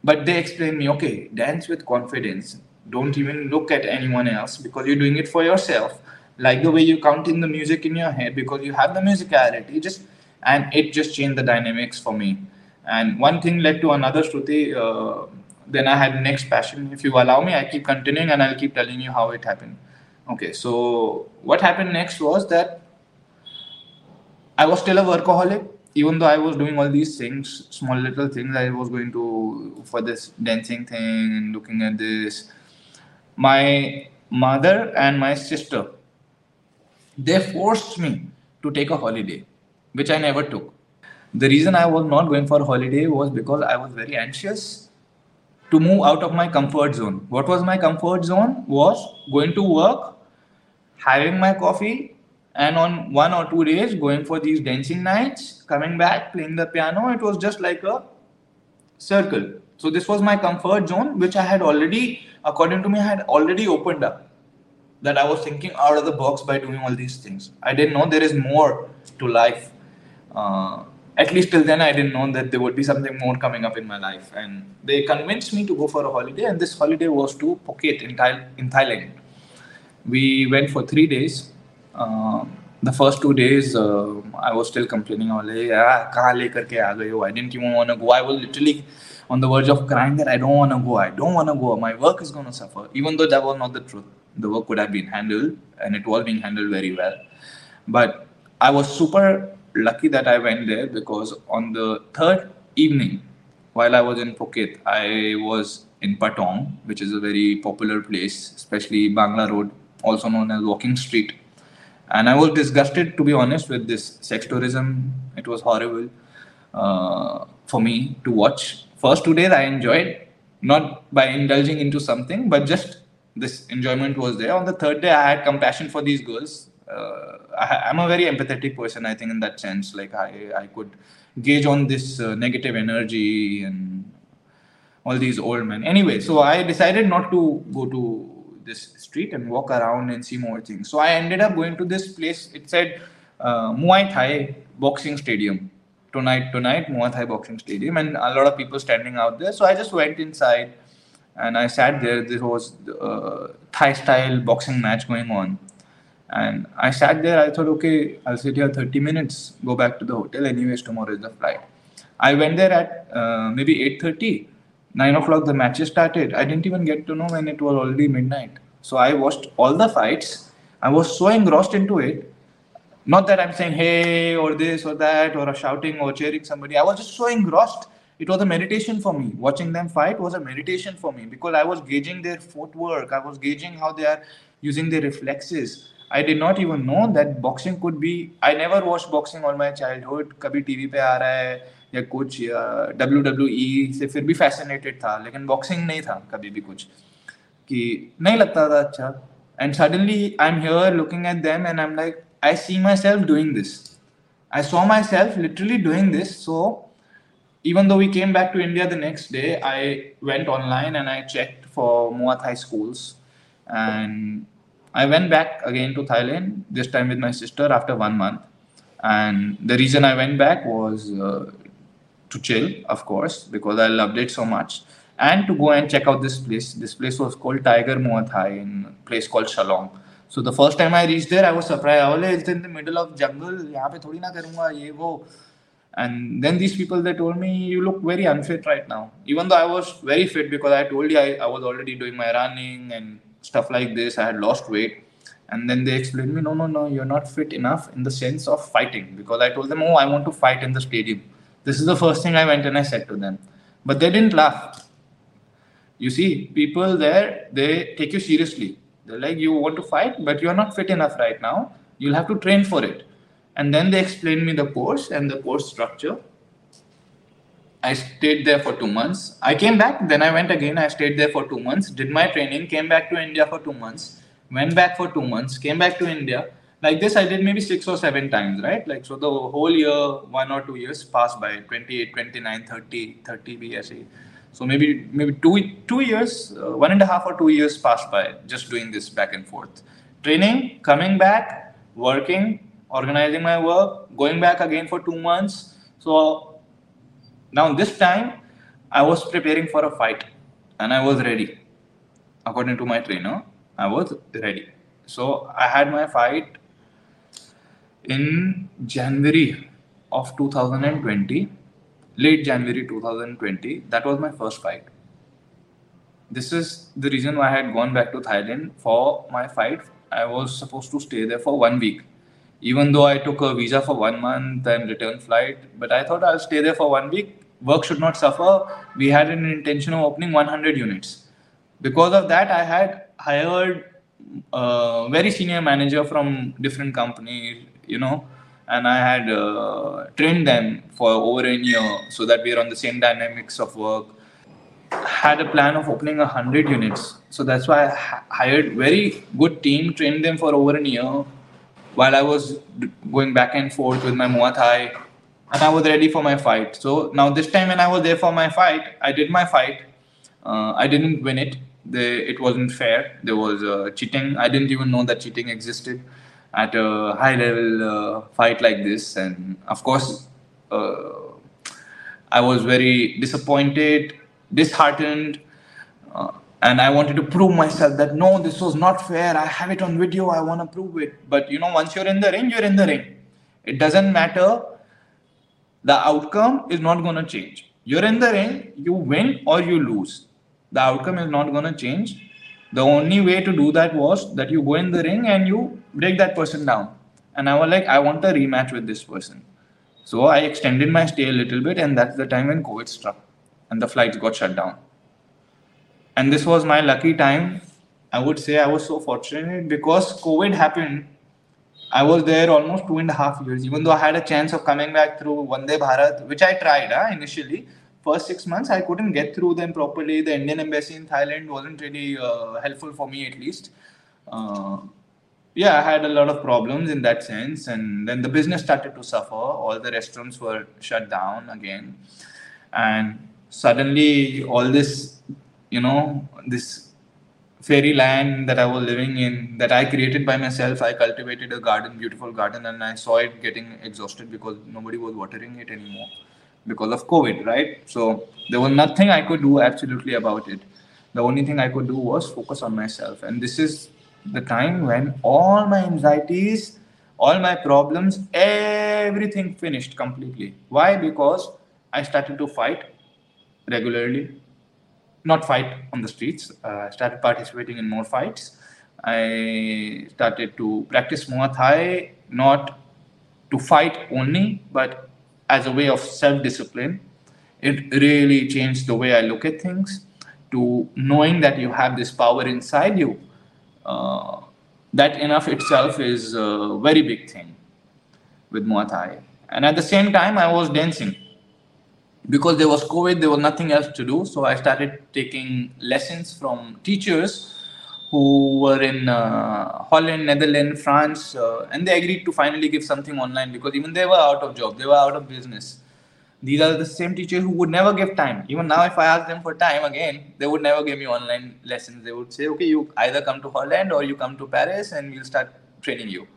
But they explain me, okay, dance with confidence. Don't even look at anyone else because you're doing it for yourself. Like the way you count in the music in your head because you have the musicality, just and it just changed the dynamics for me. And one thing led to another, Shruti. Uh, then I had next passion. If you allow me, I keep continuing and I'll keep telling you how it happened. Okay, so what happened next was that I was still a workaholic, even though I was doing all these things, small little things. I was going to for this dancing thing and looking at this. My mother and my sister, they forced me to take a holiday, which I never took. The reason I was not going for a holiday was because I was very anxious to move out of my comfort zone. What was my comfort zone? Was going to work having my coffee and on one or two days going for these dancing nights coming back playing the piano it was just like a circle so this was my comfort zone which i had already according to me had already opened up that i was thinking out of the box by doing all these things i didn't know there is more to life uh, at least till then i didn't know that there would be something more coming up in my life and they convinced me to go for a holiday and this holiday was to phuket in, in thailand we went for three days. Uh, the first two days, uh, I was still complaining. I like, ah, I didn't even want to go. I was literally on the verge of crying that I don't want to go. I don't want to go. My work is going to suffer. Even though that was not the truth. The work could have been handled and it was being handled very well. But I was super lucky that I went there because on the third evening, while I was in Phuket, I was in Patong, which is a very popular place, especially Bangla Road also known as Walking Street. And I was disgusted, to be honest, with this sex tourism. It was horrible uh, for me to watch. First two days I enjoyed, not by indulging into something, but just this enjoyment was there. On the third day, I had compassion for these girls. Uh, I, am a very empathetic person, I think, in that sense. Like I, I could gauge on this uh, negative energy and all these old men. Anyway, so I decided not to go to this street and walk around and see more things. So I ended up going to this place. It said uh, Muay Thai Boxing Stadium. Tonight, tonight, Muay Thai Boxing Stadium, and a lot of people standing out there. So I just went inside and I sat there. There was a uh, Thai style boxing match going on. And I sat there. I thought, okay, I'll sit here 30 minutes, go back to the hotel. Anyways, tomorrow is the flight. I went there at uh, maybe 8:30 nine o'clock the matches started. I didn't even get to know when it was already midnight. So I watched all the fights. I was so engrossed into it. Not that I'm saying hey or this or that or shouting or cheering somebody. I was just so engrossed it was a meditation for me. Watching them fight was a meditation for me because I was gauging their footwork. I was gauging how they are using their reflexes. I did not even know that boxing could be. I never watched boxing all my childhood. कभी TV पे आ रहा है या कुछ W W E से फिर भी fascinated था लेकिन बॉक्सिंग नहीं था कभी भी कुछ कि नहीं लगता था अच्छा and suddenly I am here looking at them and I am like I C my self doing this I saw my self literally doing this so even though we came back to India the next day, I went online and I checked for Muay Thai schools. And I went back again to Thailand, this time with my sister after one month. And the reason I went back was uh, to chill, of course, because I loved it so much, and to go and check out this place. This place was called Tiger Muay Thai in a place called Chalong. So the first time I reached there, I was surprised. Oh, it's in the middle of jungle. And then these people they told me you look very unfit right now. Even though I was very fit because I told you I, I was already doing my running and stuff like this. I had lost weight. And then they explained me, no, no, no, you're not fit enough in the sense of fighting. Because I told them, oh, I want to fight in the stadium. This is the first thing I went and I said to them. But they didn't laugh. You see, people there, they take you seriously. They're like, you want to fight, but you're not fit enough right now. You'll have to train for it. And then they explained me the course and the course structure. I stayed there for two months. I came back, then I went again. I stayed there for two months, did my training, came back to India for two months, went back for two months, came back to India, like this i did maybe six or seven times right? Like so the whole year one or two years passed by. 28 29 30 30 bse so maybe maybe two two years uh, one and a half or two years passed by just doing this back and forth. Training coming back working organizing my work going back again for two months. So now this time i was preparing for a fight and i was ready according to my trainer i was ready so i had my fight in January of 2020, late January 2020, that was my first fight. This is the reason why I had gone back to Thailand for my fight. I was supposed to stay there for one week. Even though I took a visa for one month and return flight, but I thought I'll stay there for one week. Work should not suffer. We had an intention of opening 100 units. Because of that, I had hired a very senior manager from different companies you know and i had uh, trained them for over a year so that we are on the same dynamics of work had a plan of opening 100 units so that's why i hired very good team trained them for over a year while i was going back and forth with my muay thai and i was ready for my fight so now this time when i was there for my fight i did my fight uh, i didn't win it it wasn't fair there was uh, cheating i didn't even know that cheating existed at a high level uh, fight like this. And of course, uh, I was very disappointed, disheartened, uh, and I wanted to prove myself that no, this was not fair. I have it on video. I want to prove it. But you know, once you're in the ring, you're in the ring. It doesn't matter. The outcome is not going to change. You're in the ring, you win or you lose. The outcome is not going to change the only way to do that was that you go in the ring and you break that person down. And I was like, I want a rematch with this person. So I extended my stay a little bit, and that's the time when COVID struck and the flights got shut down. And this was my lucky time. I would say I was so fortunate because COVID happened. I was there almost two and a half years, even though I had a chance of coming back through Vande Bharat, which I tried huh, initially. First six months i couldn't get through them properly. The indian embassy in thailand wasn't really uh, helpful for me at least. Uh, yeah i had a lot of problems in that sense and then the business started to suffer. All the restaurants were shut down again. And suddenly all this you know this fairyland that i was living in that i created by myself i cultivated a garden beautiful garden and i saw it getting exhausted because nobody was watering it anymore because of COVID, right? So there was nothing I could do absolutely about it. The only thing I could do was focus on myself. And this is the time when all my anxieties, all my problems, everything finished completely. Why? Because I started to fight regularly. Not fight on the streets. Uh, I started participating in more fights. I started to practice Muay Thai, not to fight only, but as a way of self discipline it really changed the way I look at things. To knowing that you have this power inside you, uh, that enough itself is a very big thing with Muay Thai. And at the same time, I was dancing because there was COVID, there was nothing else to do. So I started taking lessons from teachers who were in uh, Holland, Netherlands, France, uh, and they agreed to finally give something online because even they were out of job, they were out of business. These are the same teachers who would never give time. Even now, if I ask them for time again, they would never give me online lessons. They would say, okay, you either come to Holland or you come to Paris and we'll start training you.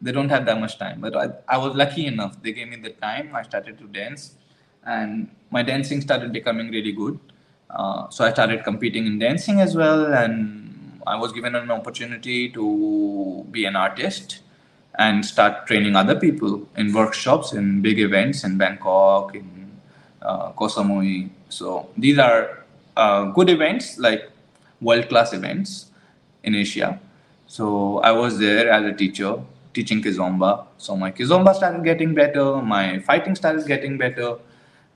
They don't have that much time. But I, I was lucky enough. They gave me the time. I started to dance and my dancing started becoming really good. Uh, so I started competing in dancing as well, and I was given an opportunity to be an artist and start training other people in workshops, in big events in Bangkok, in uh, Koh Samui. So these are uh, good events, like world class events in Asia. So I was there as a teacher teaching Kizomba. So my Kizomba started getting better, my fighting started getting better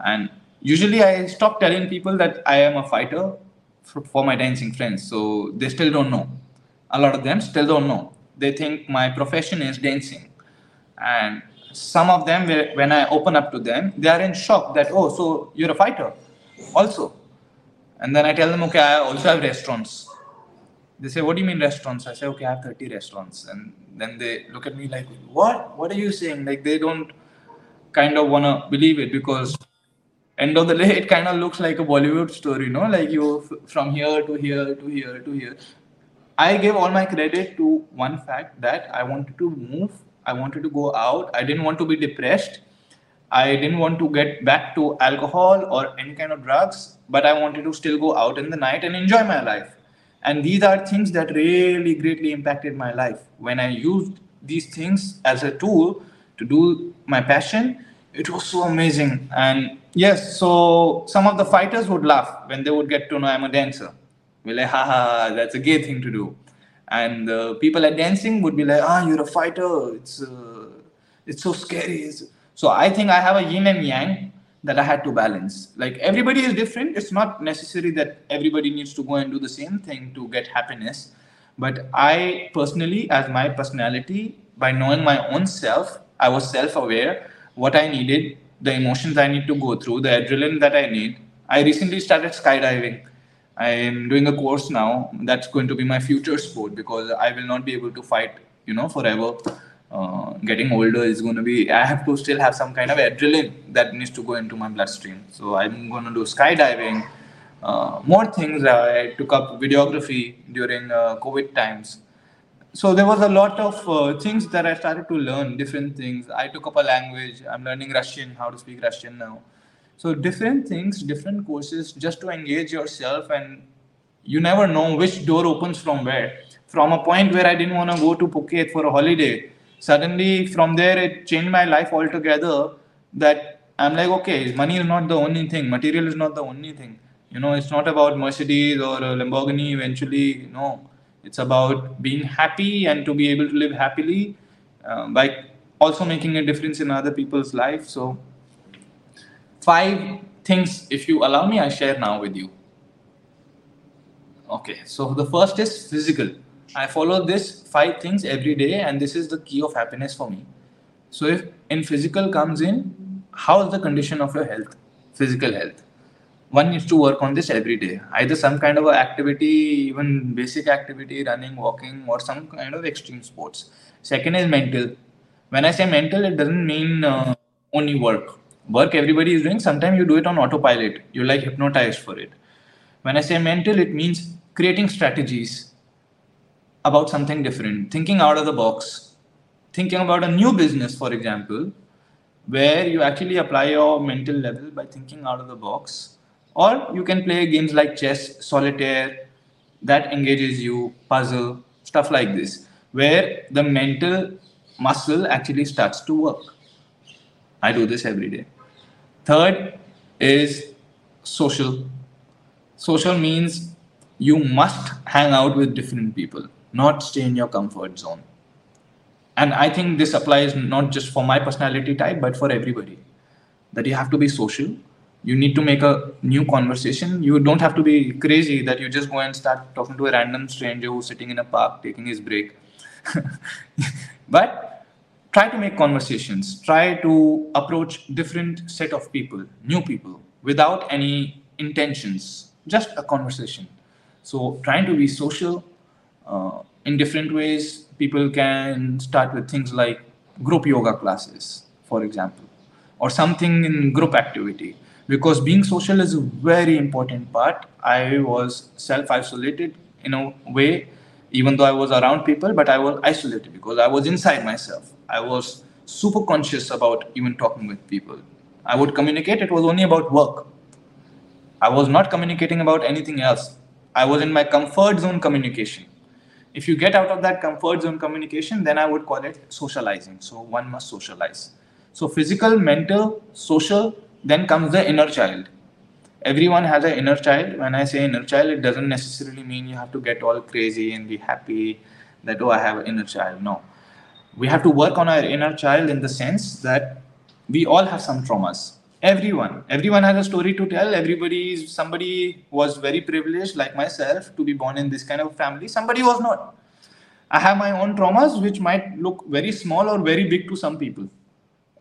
and usually I stop telling people that I am a fighter for, for my dancing friends. So they still don't know. A lot of them still don't know. They think my profession is dancing. And some of them, when I open up to them, they are in shock that, oh, so you're a fighter also. And then I tell them, okay, I also have restaurants. They say, what do you mean restaurants? I say, okay, I have 30 restaurants. And then they look at me like, what? What are you saying? Like, they don't kind of want to believe it because end of the day *laughs* it kind of looks like a bollywood story you know like you from here to here to here to here. I gave all my credit to one fact that i wanted to move i wanted to go out. I didn't want to be depressed. I didn't want to get back to alcohol or any kind of drugs but i wanted to still go out in the night and enjoy my life. And these are things that really greatly impacted my life. When i used these things as a tool to do my passion it was so amazing and Yes, so some of the fighters would laugh when they would get to know I'm a dancer. We're like, haha, that's a gay thing to do. And the people at dancing would be like, ah, you're a fighter. It's uh, it's so scary. So I think I have a yin and yang that I had to balance. Like everybody is different. It's not necessary that everybody needs to go and do the same thing to get happiness. But I personally, as my personality, by knowing my own self, I was self-aware what I needed the emotions I need to go through, the adrenaline that I need. I recently started skydiving. I am doing a course now. That's going to be my future sport because I will not be able to fight, you know, forever. Uh, getting older is going to be. I have to still have some kind of adrenaline that needs to go into my bloodstream. So I'm going to do skydiving. Uh, more things. I took up videography during uh, COVID times so there was a lot of uh, things that I started to learn, different things. I took up a language. I'm learning Russian, how to speak Russian now. So different things, different courses, just to engage yourself, and you never know which door opens from where. From a point where I didn't want to go to Phuket for a holiday, suddenly from there it changed my life altogether. That I'm like, okay, money is not the only thing, material is not the only thing. You know, it's not about Mercedes or Lamborghini. Eventually, no it's about being happy and to be able to live happily uh, by also making a difference in other people's life. So, five things, if you allow me, I share now with you. Okay, so the first is physical. I follow this five things every day, and this is the key of happiness for me. So, if in physical comes in, how is the condition of your health, physical health? One needs to work on this every day. Either some kind of activity even basic activity running walking or some kind of extreme sports. Second is mental. When i say mental it doesn't mean uh, only work. Work everybody is doing. Sometimes you do it on autopilot. You're like hypnotized for it. When i say mental it means creating strategies about something different. Thinking out of the box. Thinking about a new business for example where you actually apply your mental level by thinking out of the box or you can play games like chess, solitaire, that engages you, puzzle, stuff like this, where the mental muscle actually starts to work. I do this every day. Third is social. Social means you must hang out with different people, not stay in your comfort zone. And I think this applies not just for my personality type, but for everybody. That you have to be social, you need to make a new conversation. You don't have to be crazy that you just go and start talking to a random stranger who's sitting in a park taking his break. *laughs* but try to make conversations. Try to approach different set of people, new people, without any intentions. Just a conversation. So trying to be social uh, in different ways. People can start with things like group yoga classes, for example, or something in group activity because being social is a very important part. I was self isolated in a way, even though I was around people, but I was isolated because I was inside myself. I was super conscious about even talking with people. I would communicate, it was only about work. I was not communicating about anything else. I was in my comfort zone communication. If you get out of that comfort zone communication, then I would call it socializing. So one must socialize. So physical, mental, social, then comes the inner child. Everyone has an inner child. When I say inner child, it doesn't necessarily mean you have to get all crazy and be happy that, oh, I have an inner child. No. We have to work on our inner child in the sense that we all have some traumas. Everyone. Everyone has a story to tell. Everybody, somebody was very privileged, like myself, to be born in this kind of family. Somebody was not. I have my own traumas, which might look very small or very big to some people,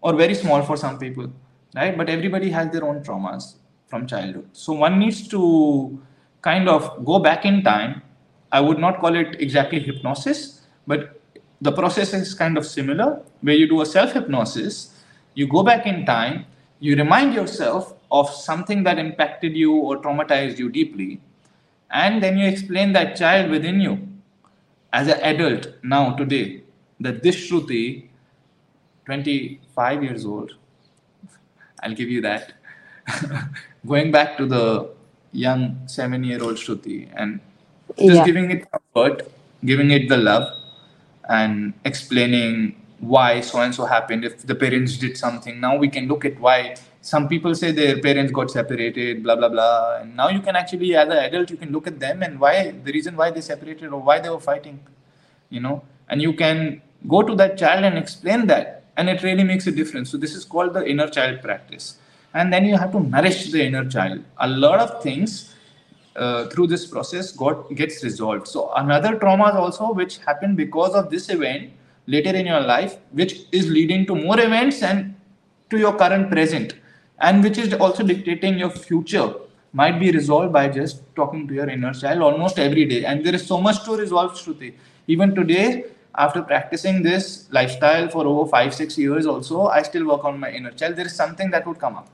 or very small for some people right? But everybody has their own traumas from childhood. So one needs to kind of go back in time. I would not call it exactly hypnosis but the process is kind of similar where you do a self hypnosis you go back in time you remind yourself of something that impacted you or traumatized you deeply and then you explain that child within you as an adult now today that this shruti 25 years old I'll give you that. *laughs* Going back to the young seven year old Shruti and just yeah. giving it comfort, giving it the love, and explaining why so and so happened. If the parents did something, now we can look at why. Some people say their parents got separated, blah blah blah. And now you can actually, as an adult, you can look at them and why the reason why they separated or why they were fighting, you know. And you can go to that child and explain that and it really makes a difference. So this is called the inner child practice. And then you have to nourish the inner child. A lot of things uh, through this process got gets resolved. So another traumas also which happened because of this event later in your life which is leading to more events and to your current present. And which is also dictating your future might be resolved by just talking to your inner child almost every day. And there is so much to resolve shruti. Even today after practicing this lifestyle for over five, six years, also, I still work on my inner child. There is something that would come up.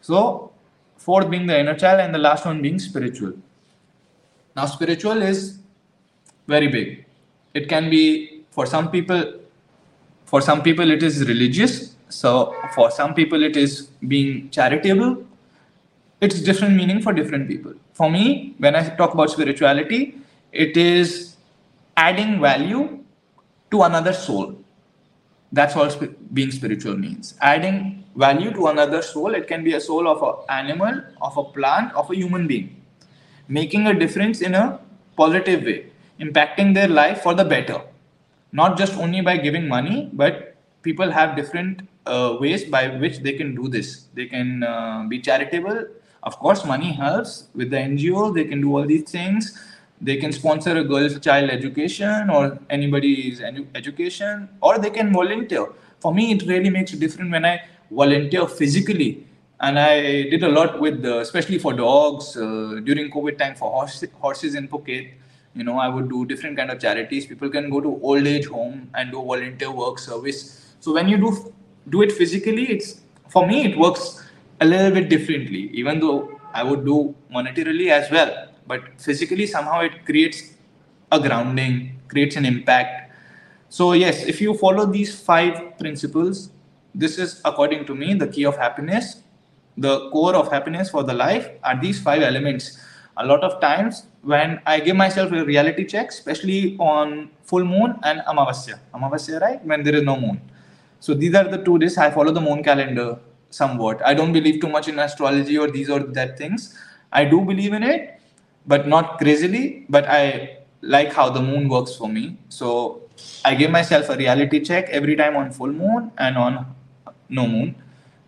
So, fourth being the inner child, and the last one being spiritual. Now, spiritual is very big. It can be for some people, for some people, it is religious. So, for some people, it is being charitable. It's different meaning for different people. For me, when I talk about spirituality, it is adding value to another soul. That's what sp- being spiritual means. Adding value to another soul. It can be a soul of an animal, of a plant, of a human being. Making a difference in a positive way, impacting their life for the better. Not just only by giving money, but people have different uh, ways by which they can do this. They can uh, be charitable. Of course, money helps with the NGO. They can do all these things they can sponsor a girl's child education or anybody's education or they can volunteer. For me it really makes a difference when i volunteer physically. And i did a lot with the, especially for dogs uh, during covid time for horse, horses in phuket. You know i would do different kind of charities. People can go to old age home and do volunteer work service. So when you do do it physically it's for me it works a little bit differently even though i would do monetarily as well but physically somehow it creates a grounding creates an impact. So yes if you follow these five principles this is according to me the key of happiness the core of happiness for the life are these five elements. A lot of times when i give myself a reality check especially on full moon and amavasya. Amavasya right? When there is no moon. So these are the two days. I follow the moon calendar somewhat. I don't believe too much in astrology or these or that things. I do believe in it but not crazily. But I like how the moon works for me. So I give myself a reality check every time on full moon and on no moon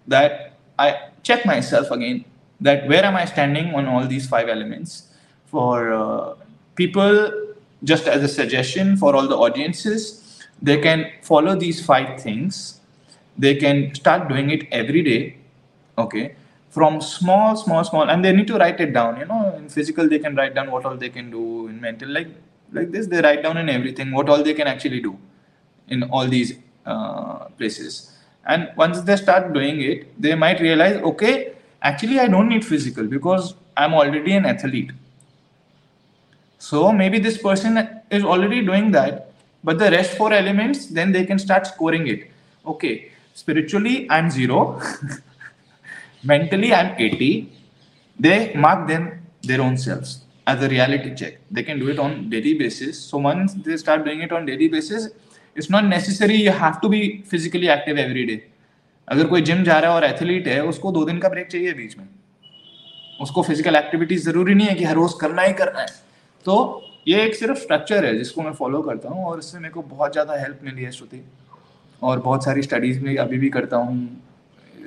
that I check myself again that where am I standing on all these five elements for uh, people just as a suggestion for all the audiences they can follow these five things they can start doing it every day okay from small small small and they need to write it down you know. In physical they can write down what all they can do. In mental like like this they write down in everything what all they can actually do in all these uh, places. And once they start doing it they might realize okay actually i don't need physical because i'm already an athlete. So maybe this person is already doing that but the rest four elements then they can start scoring it. Okay spiritually i'm zero *laughs* mentally i'm 80 they mark them their own selves as a reality check they can do it on daily basis so once they start doing it on daily basis it's not necessary you have to be physically active every day अगर कोई gym जा रहा है और athlete है उसको दो दिन का ब्रेक चाहिए बीच में उसको फ़िज़िकल एक्टिविटी ज़रूरी नहीं है कि हर रोज करना ही करना है तो ये एक सिर्फ़ स्ट्रक्चर है जिसको मैं फॉलो करता हूँ और इससे मेरे को बहुत ज़्यादा हेल्प मिली है श्रुति और बहुत सारी स्टडीज़ में अभी भी करता हूँ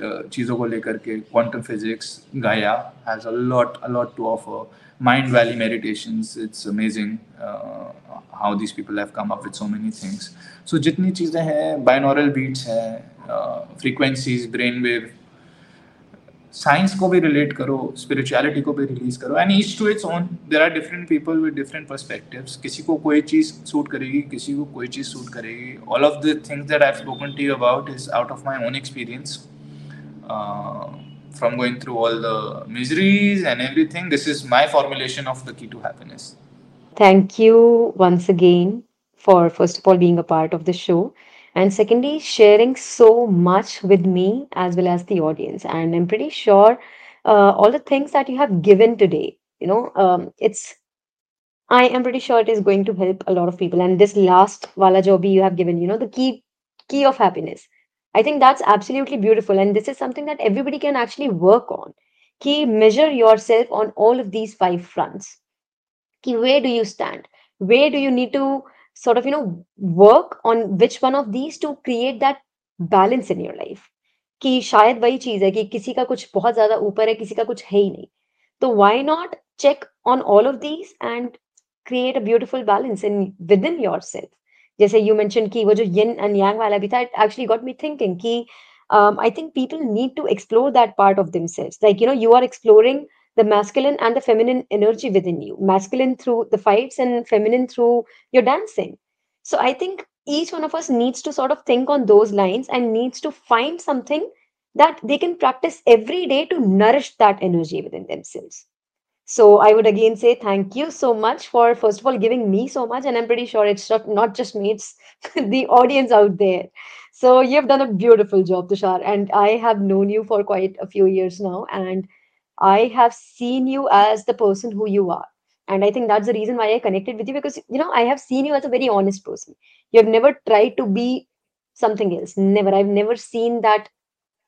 चीज़ों को लेकर के क्वांटम फिजिक्स गाया has a lot a lot to offer mind valley meditations it's amazing uh, how these people have come up with so many things. So jitni cheezein hain binaural beats uh, frequencies brain science को भी relate करो spirituality को भी release करो and each to its own there are different people with different perspectives किसी को कोई चीज़ सूट करेगी किसी को कोई चीज़ सूट करेगी. All of the things that I have spoken to about is out of my own experience from going through all the miseries and everything this is my formulation of the key to happiness Thank you once again for, first of all, being a part of the show. And secondly, sharing so much with me as well as the audience. And I'm pretty sure uh, all the things that you have given today, you know, um, it's, I am pretty sure it is going to help a lot of people. And this last wala jobi you have given, you know, the key, key of happiness. I think that's absolutely beautiful. And this is something that everybody can actually work on. Key, measure yourself on all of these five fronts. Key, where do you stand? Where do you need to sort of, you know, work on which one of these to create that balance in your life? कि शायद वही चीज है कि किसी का कुछ बहुत ज्यादा ऊपर है किसी का कुछ है ही नहीं तो why not check on all of these and create a beautiful balance in within yourself जैसे यू मेंशन कि वो जो यिन एंड यांग वाला भी था it actually got me thinking कि I think people need to explore that part of themselves like you know you are exploring the masculine and the feminine energy within you masculine through the fights and feminine through your dancing so i think each one of us needs to sort of think on those lines and needs to find something that they can practice every day to nourish that energy within themselves so I would again say thank you so much for first of all giving me so much, and I'm pretty sure it's not, just me, it's *laughs* the audience out there. So you've done a beautiful job, Tushar, and I have known you for quite a few years now, and I have seen you as the person who you are. And I think that's the reason why I connected with you because you know I have seen you as a very honest person. You have never tried to be something else. Never. I've never seen that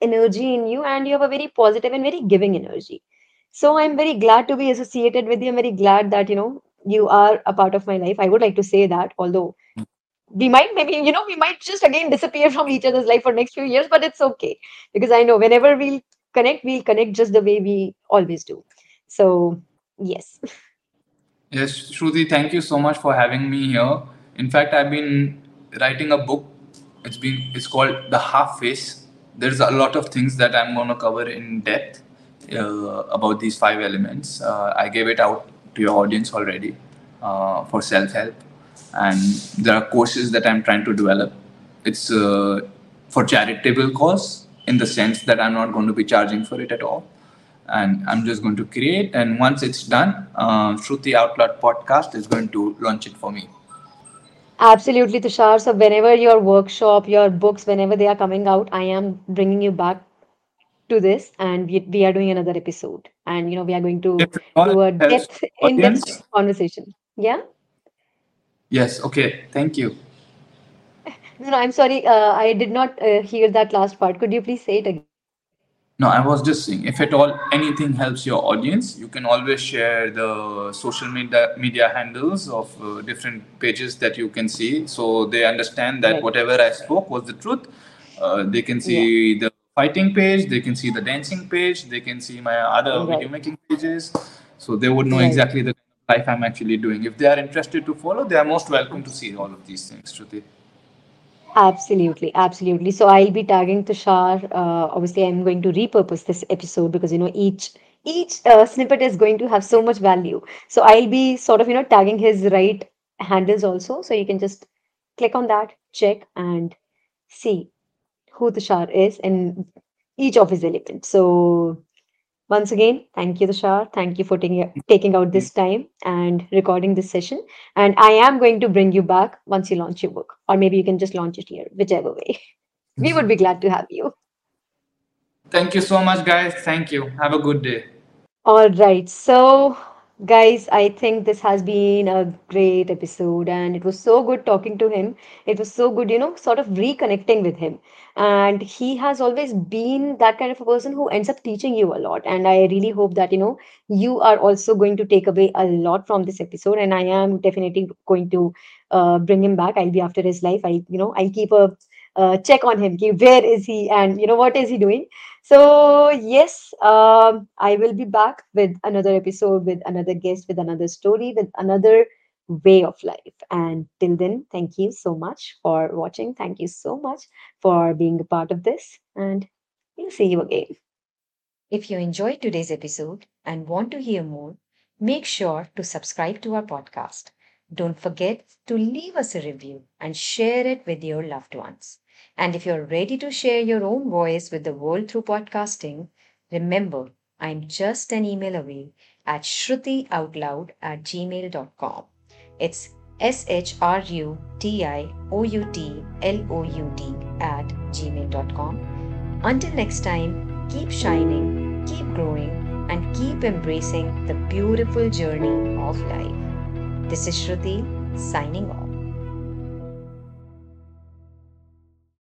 energy in you, and you have a very positive and very giving energy. So I'm very glad to be associated with you. I'm very glad that you know you are a part of my life. I would like to say that, although mm. we might maybe you know we might just again disappear from each other's life for next few years, but it's okay because I know whenever we'll connect, we'll connect just the way we always do. So yes. Yes, Shruti, thank you so much for having me here. In fact, I've been writing a book. It's been it's called The Half Face. There's a lot of things that I'm going to cover in depth about these five elements. Uh, I gave it out to your audience already uh, for self help, and there are courses that I'm trying to develop. It's uh, for charitable cause in the sense that I'm not going to be charging for it at all and I'm just going to create. And once it's done, uh, Shruti Out Loud podcast is going to launch it for me. Absolutely, Tushar. So whenever your workshop, your books, whenever they are coming out, I am bringing you back to this, and we, we are doing another episode, and you know we are going to do a depth, in-depth conversation. Yeah. yes, okay, thank you. *laughs* No, no, I'm sorry. Uh, I did not uh, hear that last part. Could you please say it again? No, I was just saying, if at all anything helps your audience, you can always share the social media media handles of uh, different pages that you can see, so they understand that Right. whatever I spoke was the truth. Uh, they can Yeah. see the fighting page, they can see the dancing page, they can see my other Right. video making pages. So they would know Right. exactly the life I'm actually doing. If they are interested to follow, they are most welcome to see all of these things, Shruti. Absolutely, absolutely. So I'll be tagging Tushar. Uh, obviously, I'm going to repurpose this episode because you know each each uh, snippet is going to have so much value. So I'll be sort of you know tagging his right handles also. So you can just click on that, check, and see who Tushar is in each of his elements. So once again, thank you, Tushar. Thank you for taking taking out this time and recording this session. And I am going to bring you back once you launch your book, or maybe you can just launch it here, whichever way. *laughs* We would be glad to have you. Thank you so much, guys. Thank you. Have a good day. All right. So, guys, I think this has been a great episode, and it was so good talking to him. It was so good, you know, sort of reconnecting with him. And he has always been that kind of a person who ends up teaching you a lot. And I really hope that, you know, you are also going to take away a lot from this episode. And I am definitely going to uh, bring him back. I'll be after his life. I, you know, I'll keep a uh, check on him. Where is he? And, you know, what is he doing? So, yes, um, I will be back with another episode, with another guest, with another story, with another way of life. And till then, thank you so much for watching. Thank you so much for being a part of this. And we'll see you again. If you enjoyed today's episode and want to hear more, make sure to subscribe to our podcast. Don't forget to leave us a review and share it with your loved ones. And if you're ready to share your own voice with the world through podcasting, remember, I'm just an email away at shrutioutloud at gmail.com. It's S H R U T I O U T L O U D at gmail.com. Until next time, keep shining, keep growing, and keep embracing the beautiful journey of life. This is Shruti signing off.